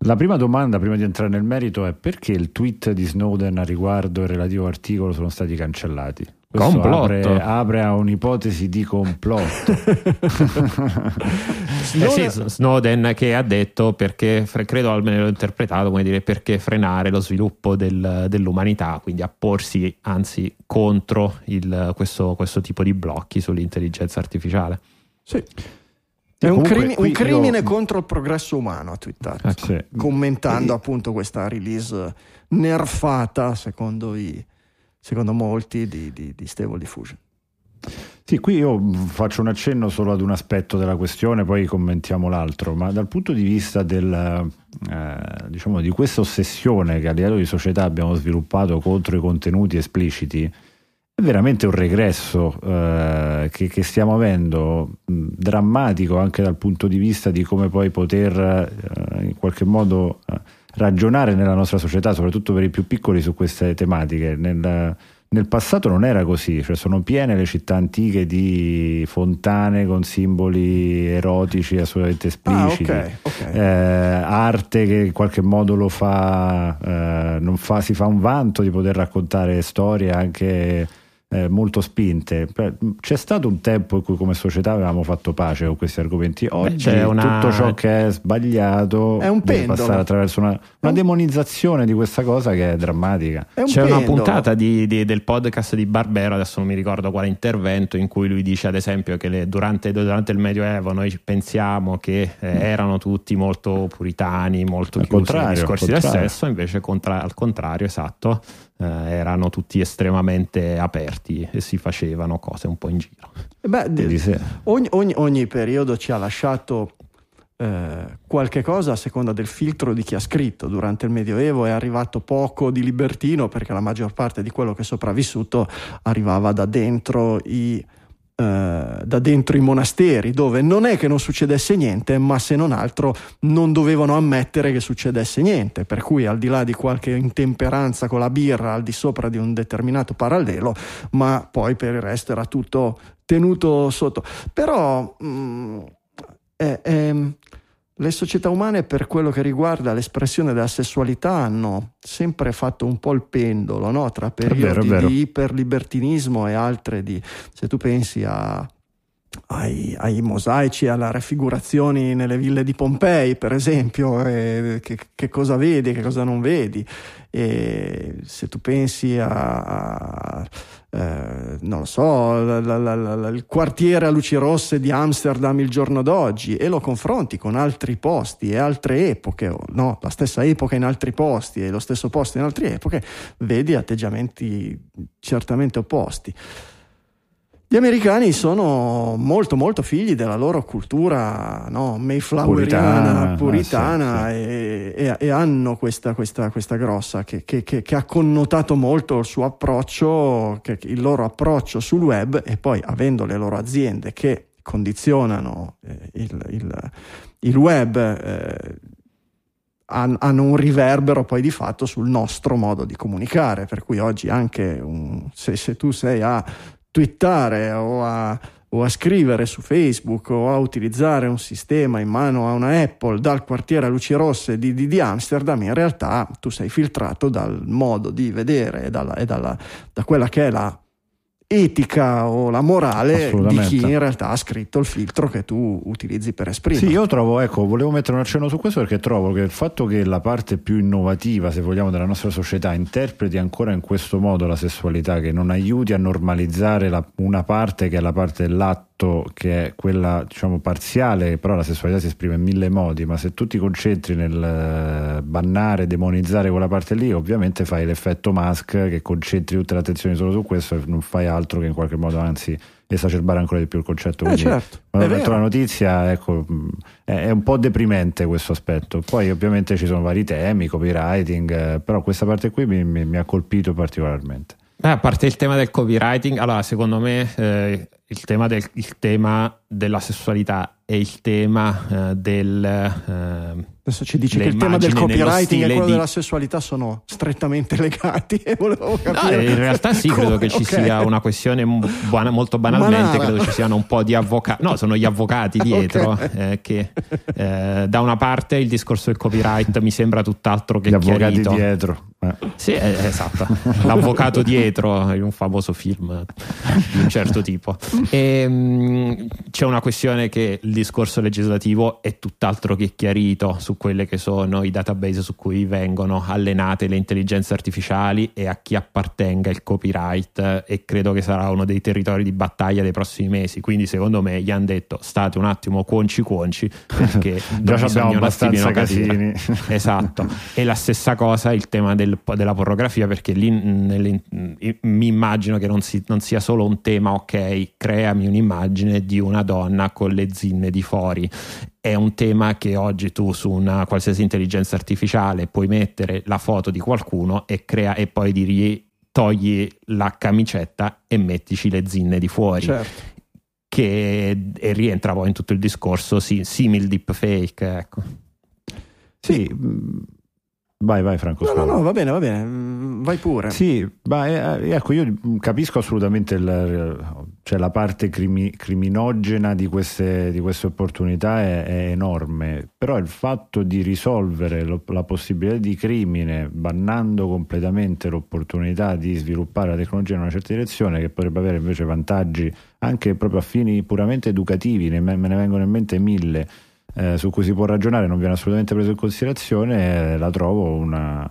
La prima domanda, prima di entrare nel merito, è perché il tweet di Snowden a riguardo il relativo articolo sono stati cancellati? Questo apre, apre, a un'ipotesi di complotto. Snowden... Eh sì, Snowden che ha detto perché, credo almeno l'ho interpretato come dire perché frenare lo sviluppo del, dell'umanità, quindi apporsi anzi contro il, questo, questo tipo di blocchi sull'intelligenza artificiale. Sì. È un, crimi- un crimine io... contro il progresso umano, ha twittato, ecco. sì. commentando e... appunto questa release nerfata, secondo, i, secondo molti, di, di, di Stable Diffusion. Sì, qui io faccio un accenno solo ad un aspetto della questione, poi commentiamo l'altro, ma dal punto di vista del, eh, diciamo, di questa ossessione che a livello di società abbiamo sviluppato contro i contenuti espliciti, è veramente un regresso eh, che, che, stiamo avendo, mh, drammatico anche dal punto di vista di come poi poter eh, in qualche modo eh, ragionare nella nostra società, soprattutto per i più piccoli, su queste tematiche. Nel, nel passato non era così, cioè sono piene le città antiche di fontane con simboli erotici assolutamente espliciti, ah, okay, okay. Eh, arte che in qualche modo lo fa, eh, fa, si fa un vanto di poter raccontare storie anche eh, molto spinte. C'è stato un tempo in cui come società avevamo fatto pace con questi argomenti. Oggi Beh, una... tutto ciò che è sbagliato è un deve passare attraverso una, una demonizzazione di questa cosa che è drammatica. È un C'è pendolo. una puntata di, di, del podcast di Barbero, adesso non mi ricordo quale intervento, in cui lui dice ad esempio che le, durante, durante, il Medioevo noi pensiamo che eh, mm. erano tutti molto puritani, molto al chiusi nei discorsi del sesso, invece contra, al contrario, esatto eh, erano tutti estremamente aperti e si facevano cose un po' in giro. Beh, ogni, ogni, ogni, periodo ci ha lasciato eh, qualche cosa a seconda del filtro di chi ha scritto. Durante il Medioevo è arrivato poco di libertino perché la maggior parte di quello che è sopravvissuto arrivava da dentro i eh, da dentro i monasteri, dove non è che non succedesse niente, ma se non altro non dovevano ammettere che succedesse niente, per cui al di là di qualche intemperanza con la birra al di sopra di un determinato parallelo, ma poi per il resto era tutto tenuto sotto. Però mh, è, è, le società umane per quello che riguarda l'espressione della sessualità hanno sempre fatto un po' il pendolo no? tra periodi vero, di iperlibertinismo e altre di... Se tu pensi a, ai, ai, mosaici, alle raffigurazioni nelle ville di Pompei, per esempio, eh, che, che, cosa vedi, che cosa non vedi. E se tu pensi a eh, non lo so, la, la, la, il quartiere a luci rosse di Amsterdam il giorno d'oggi e lo confronti con altri posti e altre epoche, no, la stessa epoca in altri posti e lo stesso posto in altre epoche, vedi atteggiamenti certamente opposti. Gli americani sono molto molto figli della loro cultura no? mayfloweriana, puritana, puritana ah, sì, sì. E, e, e, hanno questa, questa, questa grossa che, che, che, che, ha connotato molto il suo approccio, il loro approccio sul web e poi avendo le loro aziende che condizionano eh, il, il, il, web eh, hanno un riverbero poi di fatto sul nostro modo di comunicare, per cui oggi anche un, se, se tu sei a twittare o a, o a scrivere su Facebook o a utilizzare un sistema in mano a una Apple dal quartiere a luci rosse di, di, di Amsterdam, in realtà tu sei filtrato dal modo di vedere e, dalla, e dalla, da quella che è la etica o la morale di chi in realtà ha scritto il filtro che tu utilizzi per esprimere. Sì, io trovo, ecco, volevo mettere un accenno su questo perché trovo che il fatto che la parte più innovativa, se vogliamo, della nostra società interpreti ancora in questo modo la sessualità, che non aiuti a normalizzare la, una parte che è la parte dell'atto fatto che è quella diciamo parziale, però la sessualità si esprime in mille modi, ma se tu ti concentri nel eh, bannare, demonizzare quella parte lì, ovviamente fai l'effetto mask che concentri tutta l'attenzione solo su questo e non fai altro che in qualche modo anzi esacerbare ancora di più il concetto. Eh, certo, quando è ho letto vero. la notizia, ecco, è un po' deprimente questo aspetto. Poi ovviamente ci sono vari temi, copywriting, eh, però questa parte qui mi, mi- mi ha colpito particolarmente. Eh, a parte il tema del copywriting, allora secondo me eh, il, tema del- il tema della sessualità e il tema eh, del... eh, Adesso ci dici le che il tema del copywriting e quello di- della sessualità sono strettamente legati e volevo No, capire. in realtà sì, credo come- che ci ok. sia una questione buona- molto banalmente, Manara. credo ci siano un po' di avvocati, no, sono gli avvocati dietro, Ok. eh, che eh, da una parte il discorso del copyright mi sembra tutt'altro che Gli avvocati chiarito. dietro. eh. Sì, eh, esatto, l'avvocato dietro in un famoso film di un certo tipo. E, mh, c'è una questione che il discorso legislativo è tutt'altro che chiarito su quelle che sono i database su cui vengono allenate le intelligenze artificiali e a chi appartenga il copyright eh, e credo che sarà uno dei territori di battaglia dei prossimi mesi. Quindi secondo me gli hanno detto state un attimo cuonci cuonci perché Già abbiamo abbastanza casini. Esatto, e la stessa cosa il tema del- della pornografia, perché lì nelle- mi immagino che non, si- non sia solo un tema, ok, creami un'immagine di una donna con le zinne di fuori. È un tema che oggi tu su una qualsiasi intelligenza artificiale puoi mettere la foto di qualcuno e, crea, e poi dirgli togli la camicetta e mettici le zinne di fuori Certo. che rientra poi in tutto il discorso sì, simil deepfake ecco. Sì, vai, vai Franco. No, no, no, va bene, va bene, mm, vai pure. Sì, ma eh, ecco, io capisco assolutamente il- cioè la parte crimi- criminogena di queste, di queste opportunità è, è enorme, però il fatto di risolvere lo- la possibilità di crimine bannando completamente l'opportunità di sviluppare la tecnologia in una certa direzione, che potrebbe avere invece vantaggi anche proprio a fini puramente educativi, ne- me ne vengono in mente mille. Eh, su cui si può ragionare non viene assolutamente preso in considerazione, eh, la trovo una,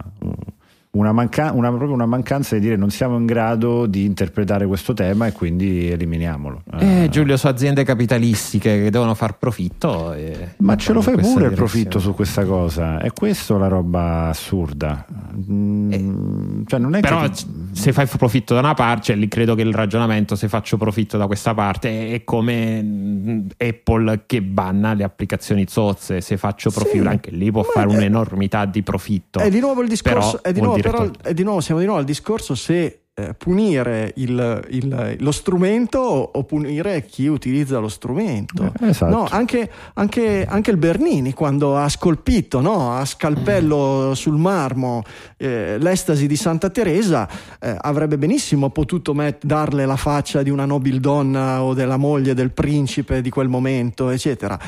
una, manca- una- proprio una mancanza di dire non siamo in grado di interpretare questo tema e quindi eliminiamolo. Eh, Giulio, su aziende capitalistiche che devono far profitto. e Ma ce lo fai pure questa il profitto direzione. su questa cosa? È questa la roba assurda. Mm, cioè non è Però che... se fai profitto da una parte, cioè, lì credo che il ragionamento se faccio profitto da questa parte è come mm, Apple che banna le applicazioni zozze, se faccio Sì, profitto anche lì può fare è- un'enormità di profitto. È di nuovo il discorso, Però è di nuovo, però, è di nuovo- siamo di nuovo al discorso se eh, punire il- il- lo strumento o punire chi utilizza lo strumento. Eh, esatto. No, anche, anche- anche il Bernini quando ha scolpito no, a scalpello sul marmo eh, l'estasi di Santa Teresa eh, avrebbe benissimo potuto met- darle la faccia di una nobildonna o della moglie del principe di quel momento, eccetera.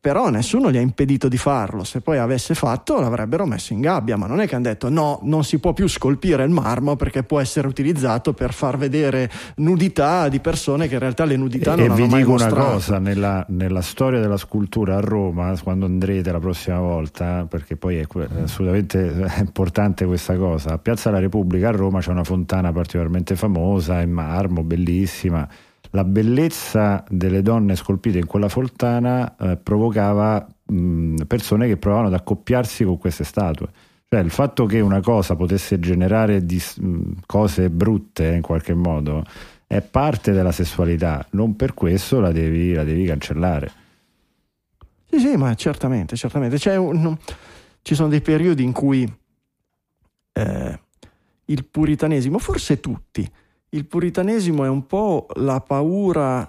Però nessuno gli ha impedito di farlo. Se poi avesse fatto l'avrebbero messo in gabbia, ma non è che hanno detto no, non si può più scolpire il marmo perché può essere utilizzato per far vedere nudità di persone che in realtà le nudità non e hanno vi dico una cosa, nella, nella storia della scultura a Roma, quando andrete la prossima volta, perché poi è assolutamente è importante questa cosa, a Piazza della Repubblica a Roma c'è una fontana particolarmente famosa, in marmo, bellissima. La bellezza delle donne scolpite in quella fontana eh, provocava mh, persone che provavano ad accoppiarsi con queste statue. Cioè il fatto che una cosa potesse generare dis- cose brutte in qualche modo è parte della sessualità, non per questo la devi, la devi cancellare. Sì, sì, ma certamente, certamente. Un- ci sono dei periodi in cui eh, il puritanesimo, forse tutti, il puritanesimo è un po' la paura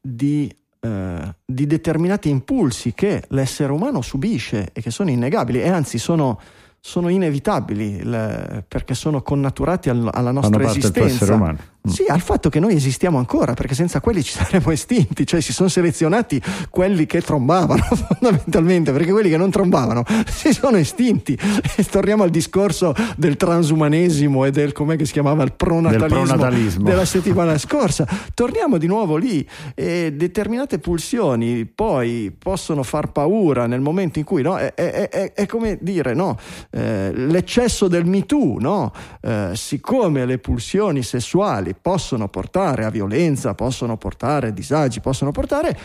di, eh, di determinati impulsi che l'essere umano subisce e che sono innegabili e anzi sono, sono inevitabili il- perché sono connaturati al- alla nostra Fanno esistenza. Mm. Sì, al fatto che noi esistiamo ancora, perché senza quelli ci saremmo estinti, cioè si sono selezionati quelli che trombavano fondamentalmente, perché quelli che non trombavano si sono estinti. E torniamo al discorso del transumanesimo e del com'è che si chiamava il pronatalismo, pronatalismo. della settimana scorsa. Torniamo di nuovo lì e determinate pulsioni poi possono far paura nel momento in cui no, è, è- è- è come dire no, eh, l'eccesso del Me Too, no? Eh, siccome le pulsioni sessuali ambientali possono portare a violenza, possono portare a disagi, possono portare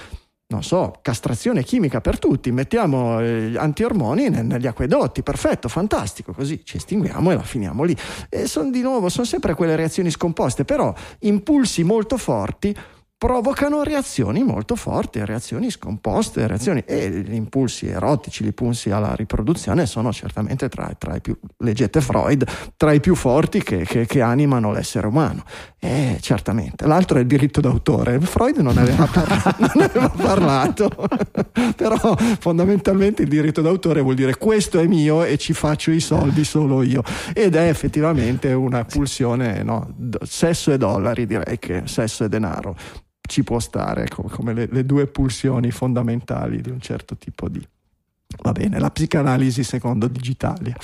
non so, castrazione chimica per tutti, mettiamo eh, antiormoni negli acquedotti, perfetto, fantastico, così ci estinguiamo e la finiamo lì. E sono di nuovo, sono sempre quelle reazioni scomposte, però impulsi molto forti provocano reazioni molto forti, reazioni scomposte, reazioni e gli impulsi erotici, gli impulsi alla riproduzione sono certamente tra, tra i più, leggete Freud, tra i più forti che, che, che animano l'essere umano. Eh, certamente. L'altro è il diritto d'autore. Freud non aveva parlato, non aveva parlato. però fondamentalmente il diritto d'autore vuol dire questo è mio e ci faccio i soldi solo io. Ed è effettivamente una pulsione, no? sesso e dollari direi che sesso e denaro ci può stare come le, le due pulsioni fondamentali di un certo tipo di... Va bene, la psicanalisi secondo Digitalia.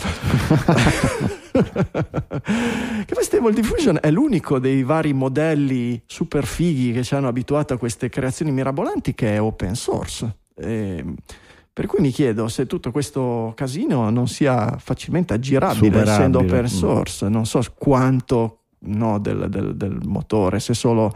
che poi Stable Diffusion è l'unico dei vari modelli super fighi che ci hanno abituato a queste creazioni mirabolanti che è open source. E, ehm, per cui mi chiedo se tutto questo casino non sia facilmente aggirabile Superabile. essendo open mm. source. Non so quanto no, del, del, del motore, se solo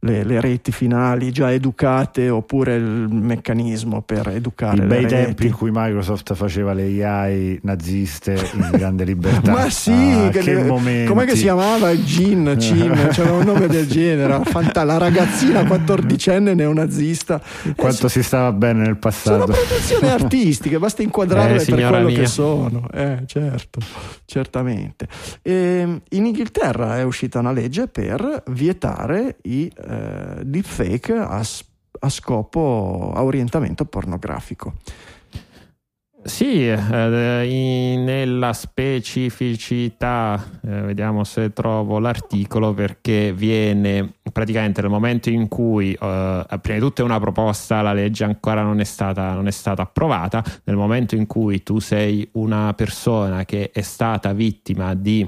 le, le, reti finali già educate oppure il meccanismo per educare I bei reti. tempi in cui Microsoft faceva le AI naziste in grande libertà. Ma sì ah, che, che le, com'è che si chiamava? Gin Cin c'era un nome del genere fanta, la ragazzina quattordicenne neonazista. Quanto eh, si stava bene nel passato. Sono produzioni artistiche basta inquadrarle eh, per quello mia. che sono. Eh, certo certamente. E, ehm, in Inghilterra è uscita una legge per vietare i eh, deepfake a, a scopo, a orientamento pornografico. Sì, eh, in, nella specificità, eh, vediamo se trovo l'articolo, perché viene praticamente nel momento in cui, eh, prima di tutto è una proposta, la legge ancora non è, stata, non è stata approvata, nel momento in cui tu sei una persona che è stata vittima di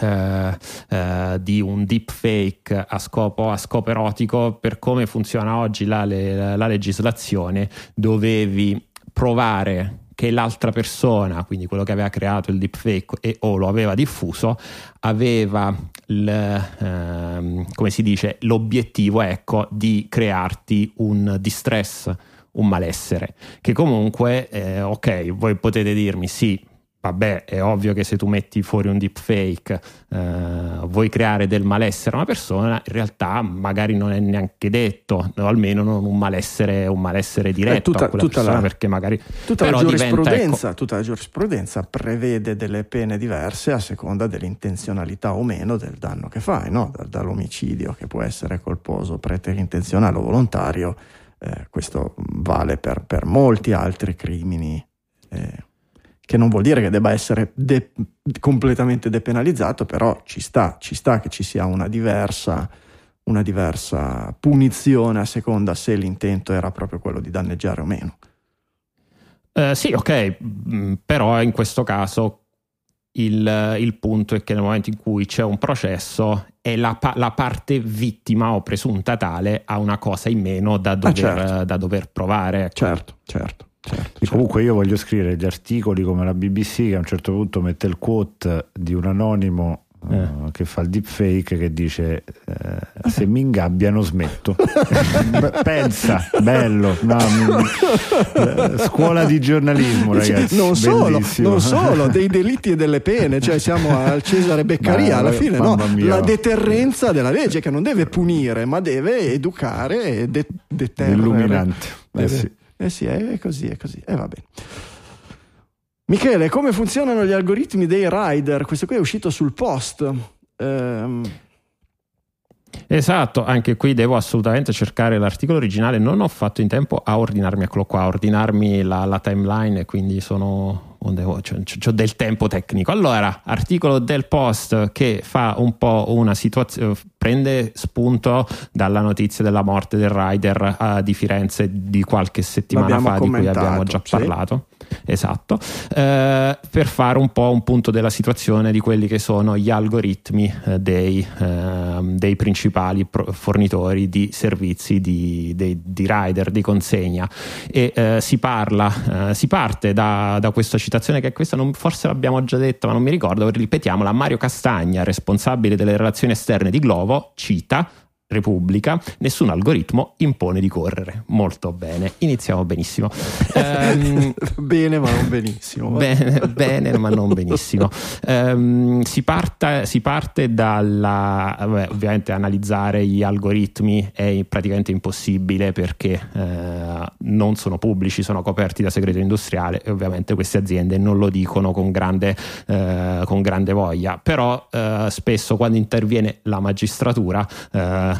eh, eh, di un deepfake a scopo, a scopo erotico, per come funziona oggi la, la, la legislazione, dovevi provare che l'altra persona, quindi quello che aveva creato il deepfake e, o lo aveva diffuso, aveva il, ehm, come si dice, l'obiettivo ecco, di crearti un distress, un malessere, che comunque, eh, ok, voi potete dirmi sì, vabbè, è ovvio che se tu metti fuori un deepfake eh, vuoi creare del malessere a una persona, in realtà magari non è neanche detto, o almeno non un malessere, un malessere eh, diretto eh, tutta, a quella tutta la, perché magari... Tutta la, giurisprudenza, diventa, ecco, tutta la giurisprudenza prevede delle pene diverse a seconda dell'intenzionalità o meno del danno che fai, no? dall'omicidio che può essere colposo, preterintenzionale o volontario, eh, questo vale per, per molti altri crimini. Eh che non vuol dire che debba essere de- completamente depenalizzato, però ci sta, ci sta che ci sia una diversa, una diversa punizione a seconda se l'intento era proprio quello di danneggiare o meno. Uh, sì, ok, mm, però in questo caso il, il, punto è che nel momento in cui c'è un processo è la, la parte vittima o presunta tale ha una cosa in meno da ah, dover, ah, certo. da dover provare. Ecco. Certo, certo. Certo, certo. Comunque io voglio scrivere gli articoli come la BBC che a un certo punto mette il quote di un anonimo eh. Uh, che fa il deepfake che dice uh, se mi ingabbiano smetto pensa bello no, mi... scuola di giornalismo ragazzi non solo, non solo, dei delitti e delle pene cioè siamo al Cesare Beccaria alla fine no? la deterrenza della legge che non deve punire ma deve educare e de- deterrere illuminante eh, sì. Eh sì, è così, è così. E eh, va bene. Michele, come funzionano gli algoritmi dei rider? Questo qui è uscito sul post. Ehm... Esatto, anche qui devo assolutamente cercare l'articolo originale. Non ho fatto in tempo a ordinarmi, eccolo qua, a ordinarmi la, la timeline, quindi sono ho del tempo tecnico. Allora, articolo del post che fa un po' una situazione, prende spunto dalla notizia della morte del rider uh, di Firenze di qualche settimana fa, di cui abbiamo già sì. parlato. Esatto, eh, per fare un po' un punto della situazione di quelli che sono gli algoritmi eh, dei, eh, dei, principali fornitori di servizi di, di, di rider, di consegna. E eh, si parla, eh, si parte da, da, questa citazione che questa non, forse l'abbiamo già detta, ma non mi ricordo, ripetiamola, Mario Castagna, responsabile delle relazioni esterne di Glovo, cita Repubblica, nessun algoritmo impone di correre. Molto bene, iniziamo benissimo. um, bene, ma non benissimo. Bene, bene, ma non benissimo. Um, si, parta, si, parte dalla, beh, ovviamente analizzare gli algoritmi è praticamente impossibile perché uh, non sono pubblici, sono coperti da segreto industriale e ovviamente queste aziende non lo dicono con grande, uh, con grande voglia, però uh, spesso quando interviene la magistratura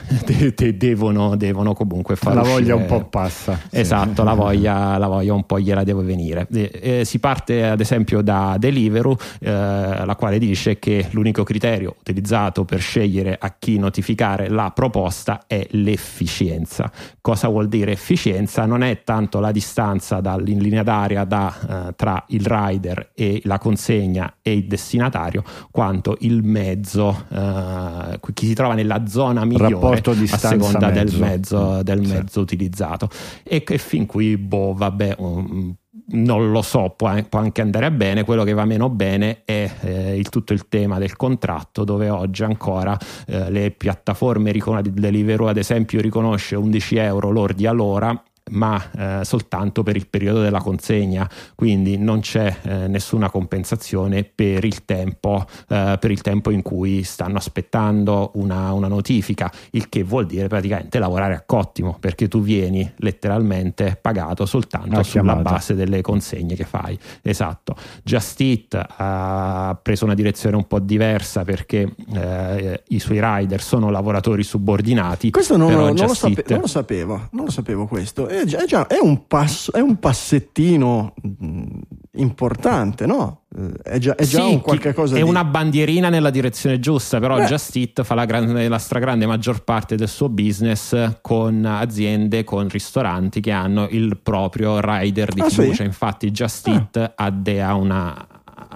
de- de- devono, devono, comunque fare. La voglia un po' passa. Esatto, sì. la, voglia, la, voglia, un po' gliela deve venire. Eh, si parte ad esempio da Deliveroo, eh, la quale dice che l'unico criterio utilizzato per scegliere a chi notificare la proposta è l'efficienza. Cosa vuol dire efficienza? Non è tanto la distanza in linea d'aria da, eh, tra il rider e la consegna e il destinatario, quanto il mezzo, eh, chi si trova nella zona migliore rapporto di a seconda mezzo. del mezzo, del sì. mezzo utilizzato e che fin qui boh vabbè um, non lo so, può, può, anche andare bene. Quello che va meno bene è eh, il, tutto il tema del contratto, dove oggi ancora eh, le piattaforme Deliveroo, ad esempio, riconosce 11 euro lordi all'ora ma eh, soltanto per il periodo della consegna, quindi non c'è eh, nessuna compensazione per il, tempo, eh, per il tempo in cui stanno aspettando una, una, notifica, il che vuol dire praticamente lavorare a cottimo, perché tu vieni letteralmente pagato soltanto ah, sulla base delle consegne che fai. Esatto. Just Eat ha preso una direzione un po' diversa perché eh, i suoi rider sono lavoratori subordinati. Questo non, non, lo, sape- non lo sapevo, non lo sapevo questo è già, è, già, è, un, passo, è un passettino mm, importante, no? È già, è già sì, un qualche cosa è di... una bandierina nella direzione giusta, però Beh. Just Eat fa la, grande, la stragrande maggior parte del suo business con aziende, con ristoranti che hanno il proprio rider di ah, fiducia. Sì? Infatti Just ah. Eat ha, de, ha una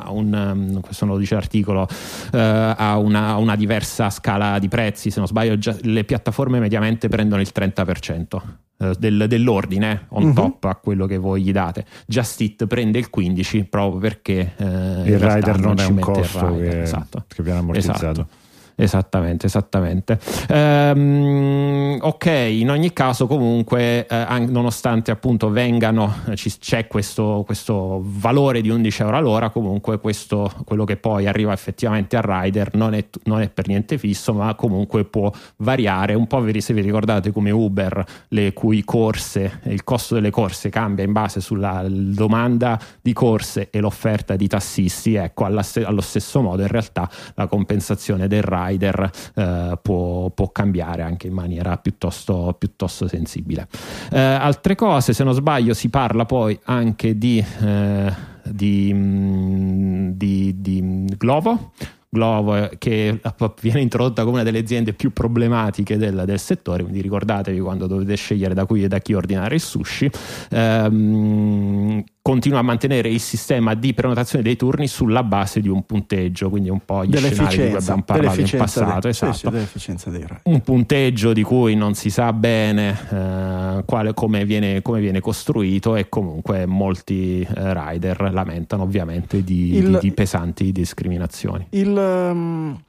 un, um, questo non lo dice l'articolo, uh, ha una, una, diversa scala di prezzi, se non sbaglio già, le piattaforme mediamente prendono il 30%. Uh, del, dell'ordine on uh-huh. top a quello che voi gli date. Just It prende il 15 proprio perché uh, il rider non, non è un costo che, esatto. che viene ammortizzato. Esatto. Esattamente, esattamente. Ehm, ok, in ogni caso comunque, eh, nonostante appunto vengano, eh, ci, c'è questo, questo, valore di 11 euro all'ora, comunque questo, quello che poi arriva effettivamente al rider non è, non è per niente fisso, ma comunque può variare un po' se vi ricordate come Uber, le cui corse, il costo delle corse cambia in base sulla domanda di corse e l'offerta di tassisti, ecco, allo stesso modo in realtà la compensazione del rider rider eh, può, può, cambiare anche in maniera piuttosto, piuttosto sensibile. Eh, altre cose, se non sbaglio, si parla poi anche di, eh, di, mm, di, di Glovo. Glovo eh, che viene introdotta come una delle aziende più problematiche del, del, settore, quindi ricordatevi quando dovete scegliere da cui e da chi ordinare il sushi. Ehm, continua a mantenere il sistema di prenotazione dei turni sulla base di un punteggio, quindi un po' gli scenari di cui abbiamo parlato in passato. Dei, esatto. sì, sì, un punteggio di cui non si sa bene eh, quale, come, viene, come, viene, costruito e comunque molti eh, rider lamentano ovviamente di, il, di, di pesanti discriminazioni. Il, um...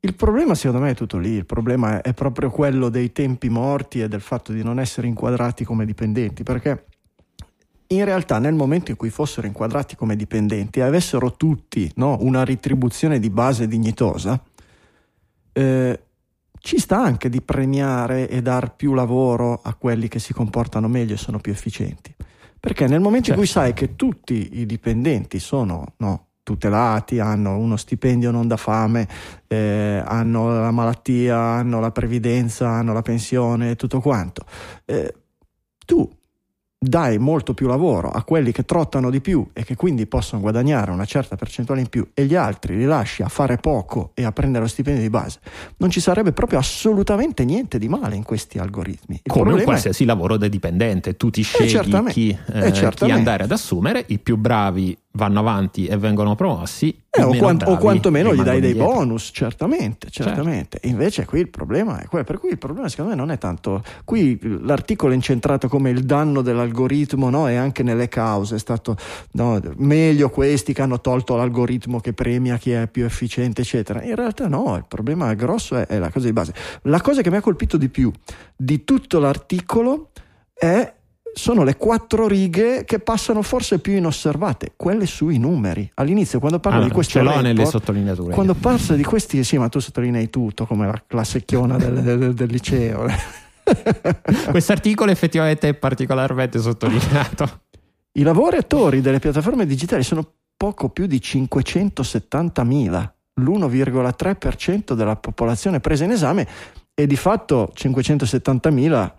Il problema secondo me è tutto lì, il problema è proprio quello dei tempi morti e del fatto di non essere inquadrati come dipendenti, perché in realtà nel momento in cui fossero inquadrati come dipendenti e avessero tutti no, una ritribuzione di base dignitosa, eh, ci sta anche di premiare e dar più lavoro a quelli che si comportano meglio e sono più efficienti. Perché nel momento certo. in cui certo. sai che tutti i dipendenti sono no, tutelati, hanno uno stipendio non da fame, eh, hanno la malattia, hanno la previdenza, hanno la pensione tutto quanto, eh, tu dai molto più lavoro a quelli che trottano di più e che quindi possono guadagnare una certa percentuale in più e gli altri li lasci a fare poco e a prendere lo stipendio di base, non ci sarebbe proprio assolutamente niente di male in questi algoritmi. Il Come un qualsiasi è... lavoro da dipendente, tu ti eh, scegli chi, eh, chi andare ad assumere, i più bravi vanno avanti e vengono promossi. Eh, o, quant- o, quantomeno gli dai dei dietro. bonus, certamente, certo. certamente. Certo. Invece qui il problema è quello, per cui il problema secondo me non è tanto, qui l'articolo è incentrato come il danno dell'algoritmo no? e anche nelle cause, è stato no, meglio questi che hanno tolto l'algoritmo che premia chi è più efficiente, eccetera. In realtà no, il problema grosso è, è la cosa di base. La cosa che mi ha colpito di più di tutto l'articolo è sono le quattro righe che passano forse più inosservate, quelle sui numeri. All'inizio, quando parlo allora, di questo ce l'ho nelle sottolineature. Quando parlo di questi, sì, ma tu sottolinei tutto come la, la secchiona del, del, del liceo. Quest'articolo effettivamente è particolarmente sottolineato. I lavoratori delle piattaforme digitali sono poco più di 570.000, l'1,3% della popolazione presa in esame e di fatto 570.000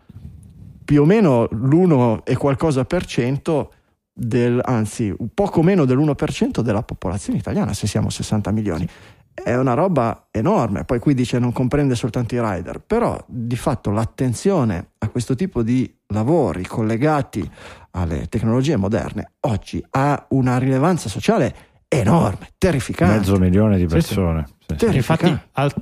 più o meno l'1 e qualcosa per cento del, anzi poco meno dell'1% della popolazione italiana se siamo 60 milioni. È una roba enorme, poi qui dice non comprende soltanto i rider, però di fatto l'attenzione a questo tipo di lavori collegati alle tecnologie moderne oggi ha una rilevanza sociale enorme, terrificante. Mezzo milione di persone. Sì, sì. Infatti, al,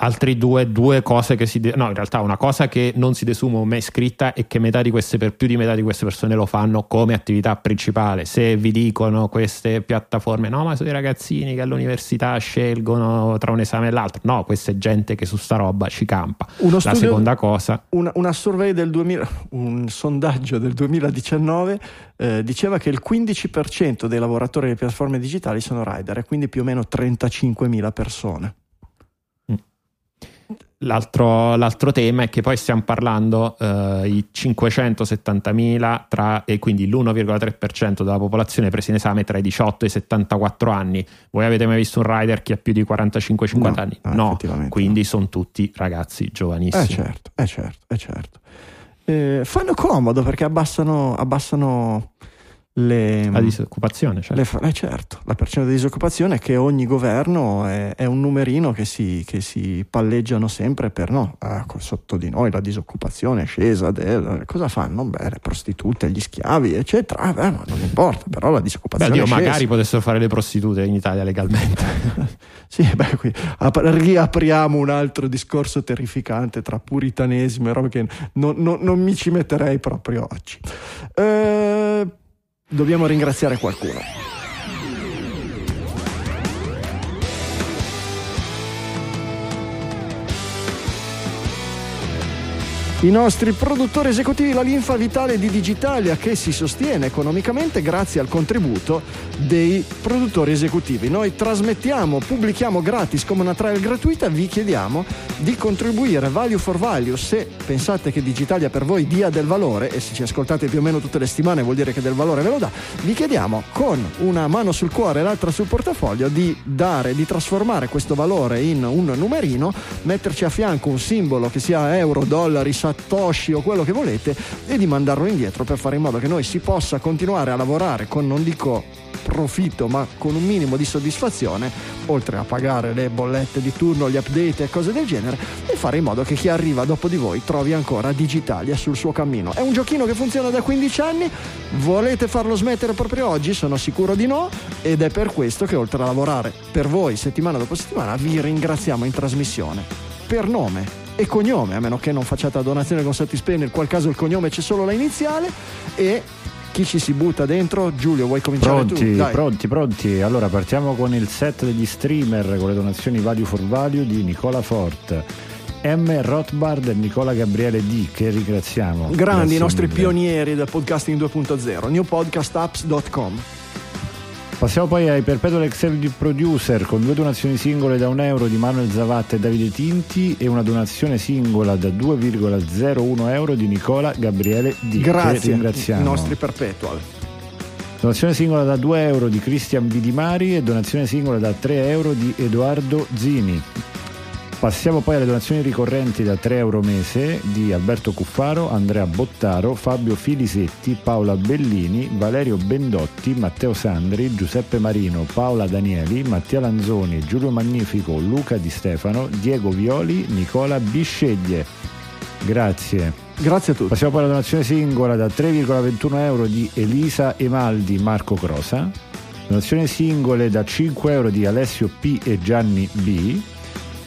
altri due, due cose che si de- no in realtà una cosa che non si desume mai scritta e che metà di queste per più di metà di queste persone lo fanno come attività principale. Se vi dicono queste piattaforme no ma sono i ragazzini che all'università scelgono tra un esame e l'altro no questa è gente che su sta roba ci campa. Uno la studio, seconda cosa una, una survey del 2000 un sondaggio del 2019 eh, diceva che il 15% dei lavoratori delle piattaforme digitali sono rider e quindi più o meno 35.000 persone L'altro, l'altro, tema è che poi stiamo parlando eh, i 570.000 tra, e quindi l'1,3% della popolazione presa in esame tra i 18 e i 74 anni. Voi avete mai visto un rider che ha più di 45-50 no, anni? No, no quindi no. sono tutti ragazzi giovanissimi. Eh certo, eh certo, eh certo. Eh, fanno comodo perché abbassano, abbassano le, la disoccupazione, certo. Le, eh certo, la percentuale di disoccupazione è che ogni governo è, è un numerino che si, che si, palleggiano sempre per no, ah, sotto di noi la disoccupazione è scesa, del, cosa fanno? Beh, le prostitute, gli schiavi, eccetera, ah, beh, non importa, però la disoccupazione beh, Dio, è scesa. magari potessero fare le prostitute in Italia legalmente. sì, beh, qui ap- riapriamo un altro discorso terrificante tra puritanesimo e roba che non, non, non mi ci metterei proprio oggi. Eh, dobbiamo ringraziare qualcuno. I nostri produttori esecutivi, la linfa vitale di Digitalia che si sostiene economicamente grazie al contributo dei produttori esecutivi. Noi trasmettiamo, pubblichiamo gratis come una trial gratuita, vi chiediamo di contribuire value for value se pensate che Digitalia per voi dia del valore e se ci ascoltate più o meno tutte le settimane vuol dire che del valore ve lo dà. Vi chiediamo con una mano sul cuore e l'altra sul portafoglio di dare, di trasformare questo valore in un numerino, metterci a fianco un simbolo che sia euro, dollari, Satoshi o quello che volete e di mandarlo indietro per fare in modo che noi si possa continuare a lavorare con, non dico profitto, ma con un minimo di soddisfazione, oltre a pagare le bollette di turno, gli update e cose del genere, e fare in modo che chi arriva dopo di voi trovi ancora Digitalia sul suo cammino. È un giochino che funziona da 15 anni, volete farlo smettere proprio oggi? Sono sicuro di no, ed è per questo che oltre a lavorare per voi settimana dopo settimana vi ringraziamo in trasmissione. Per nome e cognome, a meno che non facciate la donazione con Satispay, nel qual caso il cognome c'è solo la iniziale e chi ci si butta dentro? Giulio, vuoi cominciare pronti, tu? Dai. Pronti, pronti. Allora partiamo con il set degli streamer con le donazioni Value for Value di Nicola Fort. M. Rothbard e Nicola Gabriele D, che ringraziamo. Grandi, i nostri mille. pionieri del podcasting 2.0, newpodcastapps.com. Passiamo poi ai Perpetual Executive Producer con due donazioni singole da un euro di Manuel Zavatta e Davide Tinti e una donazione singola da 2,01 euro di Nicola Gabriele D. Grazie, ringraziamo. i nostri Perpetual. Donazione singola da 2 euro di Cristian Bidimari e donazione singola da 3 euro di Edoardo Zini. Passiamo poi alle donazioni ricorrenti da 3 euro mese di Alberto Cuffaro, Andrea Bottaro, Fabio Filisetti, Paola Bellini, Valerio Bendotti, Matteo Sandri, Giuseppe Marino, Paola Danieli, Mattia Lanzoni, Giulio Magnifico, Luca Di Stefano, Diego Violi, Nicola Bisceglie. Grazie. Grazie a tutti. Passiamo poi alla donazione singola da 3,21 euro di Elisa Emaldi Marco Crosa. Donazioni singole da 5 euro di Alessio P e Gianni B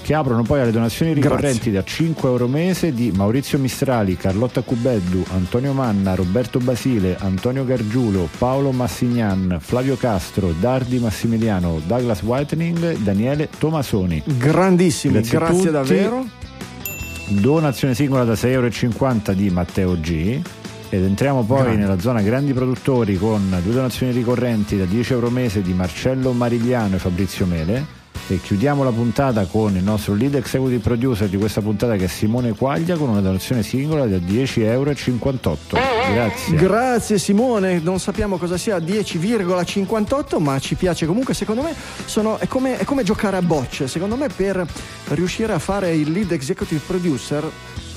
che aprono poi alle donazioni ricorrenti Grazie. da 5 euro mese di Maurizio Mistrali, Carlotta Cubeddu, Antonio Manna, Roberto Basile, Antonio Gargiulo, Paolo Massignan, Flavio Castro, Dardi Massimiliano, Douglas Whitening, Daniele Tomasoni. Grandissimi, Grazie grazie, davvero. Donazione singola da 6,50 euro di Matteo G. Ed entriamo poi Grande. nella zona grandi produttori con due donazioni ricorrenti da 10 euro mese di Marcello Marigliano e Fabrizio Mele. E chiudiamo la puntata con il nostro lead executive producer di questa puntata che è Simone Quaglia con una donazione singola da 10,58 euro. Grazie. Grazie Simone, non sappiamo cosa sia 10,58 ma ci piace comunque, secondo me sono- è, come, è come giocare a bocce, secondo me per riuscire a fare il lead executive producer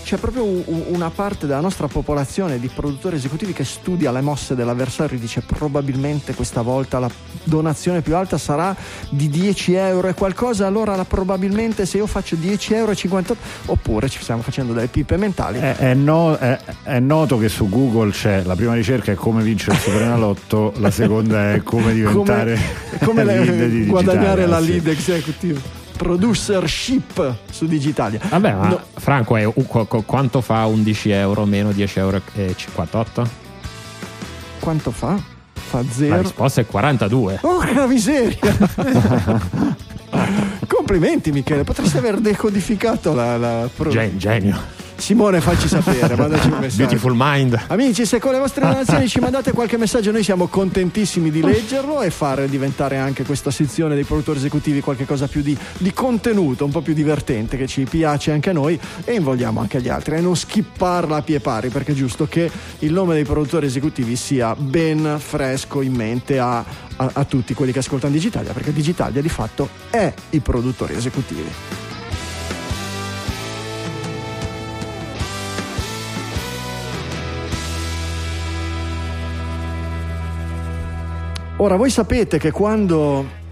c'è proprio una parte della nostra popolazione di produttori esecutivi che studia le mosse dell'avversario e dice probabilmente questa volta la donazione più alta sarà di 10 euro e qualcosa, allora la- probabilmente se io faccio 10,58 euro oppure ci stiamo facendo delle pippe mentali. È, è no- è- è noto che su Google c'è la prima ricerca è come vincere il Superenalotto, la seconda è come diventare come le- lead di guadagnare digitale, la sì. lead executive producership su Digitalia. Vabbè, ma No, Franco, è, quanto fa 11 euro meno 10 euro e 58? quanto fa? Fa La zero. risposta è 42. Porca miseria! Complimenti Michele, potresti aver decodificato la, la pro- Gen- genio. Simone, facci sapere, mandaci un messaggio. Beautiful mind. Amici, se con le vostre donazioni ci mandate qualche messaggio, noi siamo contentissimi di leggerlo e fare diventare anche questa sezione dei produttori esecutivi qualcosa più di, di contenuto, un po' più divertente, che ci piace anche a noi e invogliamo anche agli altri. E non skipparla a pie pari, perché è giusto che il nome dei produttori esecutivi sia ben fresco in mente a, a- a tutti quelli che ascoltano Digitalia, perché Digitalia di fatto è i produttori esecutivi. Ora, voi sapete che quando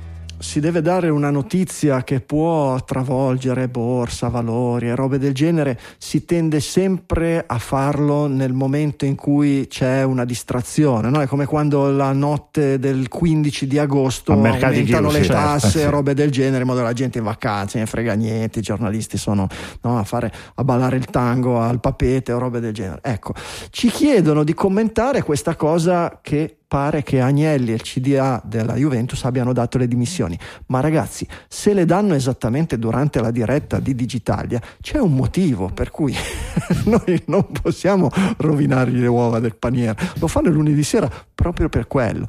si deve dare una notizia che può travolgere borsa, valori e robe del genere, si tende sempre a farlo nel momento in cui c'è una distrazione, no? È come quando la notte del 15 di agosto aumentano le certo, tasse, sì. robe del genere, in modo che la gente è in vacanza, ne frega niente, i giornalisti sono no, a, fare, a ballare il tango al papete o robe del genere. Ecco, ci chiedono di commentare questa cosa che pare che Agnelli e il CDA della Juventus abbiano dato le dimissioni. Ma ragazzi, se le danno esattamente durante la diretta di Digitalia, c'è un motivo per cui noi non possiamo rovinargli le uova del paniere. Lo fanno lunedì sera proprio per quello.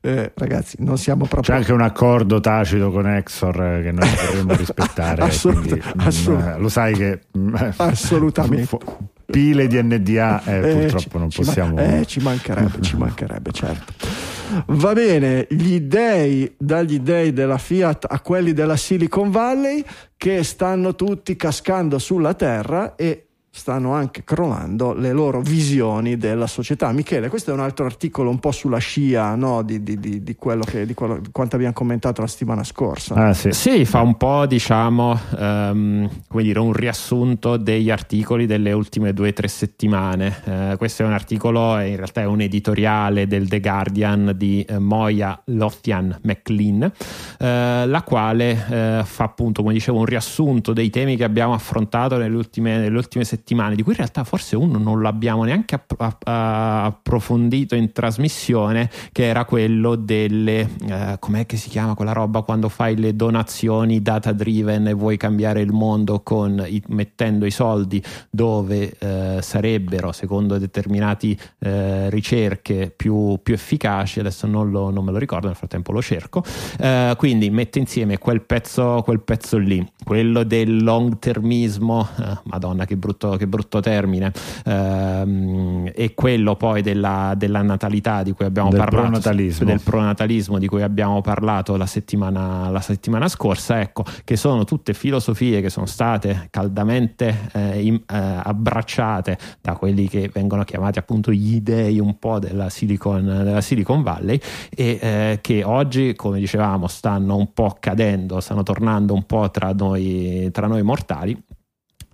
Eh, ragazzi, non siamo C'è proprio... anche un accordo tacito con Exor eh, che noi dovremmo rispettare. Assolut- quindi, mm, assolut- eh, lo sai che mm, Assolutamente. Pile di NDA eh, Eh, purtroppo non possiamo. eh, ci mancherebbe, ci mancherebbe, certo. Va bene, gli dei, dagli dei della Fiat a quelli della Silicon Valley che stanno tutti cascando sulla terra e stanno anche crollando le loro visioni della società. Michele, questo è un altro articolo un po' sulla scia no? di, di- di- di quello che, di quello- di quanto abbiamo commentato la settimana scorsa. Ah, sì. Sì, fa un po', diciamo, ehm, come dire, un riassunto degli articoli delle ultime due o tre settimane. Eh, questo è un articolo, in realtà è un editoriale del The Guardian di eh, Moya Lothian McLean, eh, la quale eh, fa appunto, come dicevo, un riassunto dei temi che abbiamo affrontato nelle ultime, nelle ultime settimane, di cui in realtà forse uno non l'abbiamo neanche app- app- approfondito in trasmissione, che era quello delle, eh, com'è che si chiama quella roba quando fai le donazioni data driven e vuoi cambiare il mondo con mettendo i soldi dove eh, sarebbero, secondo determinate eh, ricerche, più, più efficaci. Adesso non, lo- non me lo ricordo, nel frattempo lo cerco. Eh, quindi mette insieme quel pezzo, quel pezzo lì, quello del long termismo, eh, madonna che brutto brutto, che brutto termine, ehm, e quello poi della, della, natalità di cui abbiamo del parlato, pronatalismo. del pronatalismo di cui abbiamo parlato la settimana, la settimana scorsa, ecco, che sono tutte filosofie che sono state caldamente eh, in, eh, abbracciate da quelli che vengono chiamati appunto gli dei un po' della Silicon, della Silicon Valley e eh, che oggi, come dicevamo, stanno un po' cadendo, stanno tornando un po' tra noi, tra noi mortali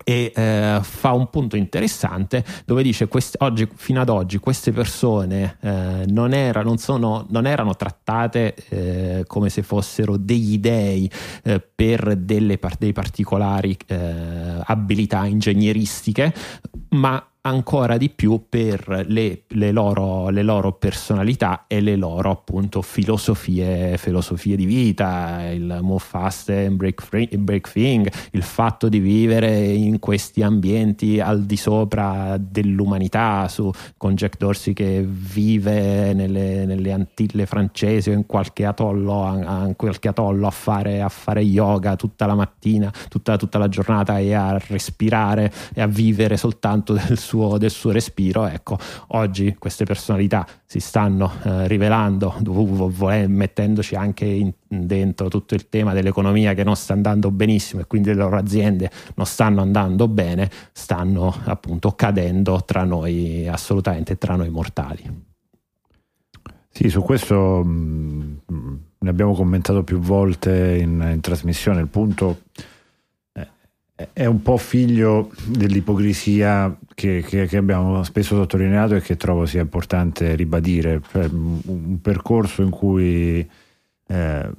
e eh, fa un punto interessante dove dice quest- oggi, fino ad oggi queste persone eh, non, era, non, sono, non, erano trattate eh, come se fossero degli dei eh, per delle dei particolari eh, abilità ingegneristiche ma ancora di più per le, le, loro, le, loro, personalità e le loro appunto filosofie, filosofie di vita, il move fast and break, free, break thing, il fatto di vivere in questi ambienti al di sopra dell'umanità, su, con Jack Dorsey che vive nelle, nelle Antille francesi o in qualche atollo, a, qualche atollo a, fare, a fare yoga tutta la mattina, tutta, tutta la giornata e a respirare e a vivere soltanto del suo suo, del suo respiro. Ecco, oggi queste personalità si stanno eh, rivelando, mettendoci anche in, dentro tutto il tema dell'economia che non sta andando benissimo e quindi le loro aziende non stanno andando bene, stanno appunto cadendo tra noi, assolutamente tra noi mortali. Sì, su questo mh, ne abbiamo commentato più volte in, in trasmissione. Il punto è un po' figlio dell'ipocrisia che, che, che, abbiamo spesso sottolineato e che trovo sia importante ribadire. Cioè, un percorso in cui eh,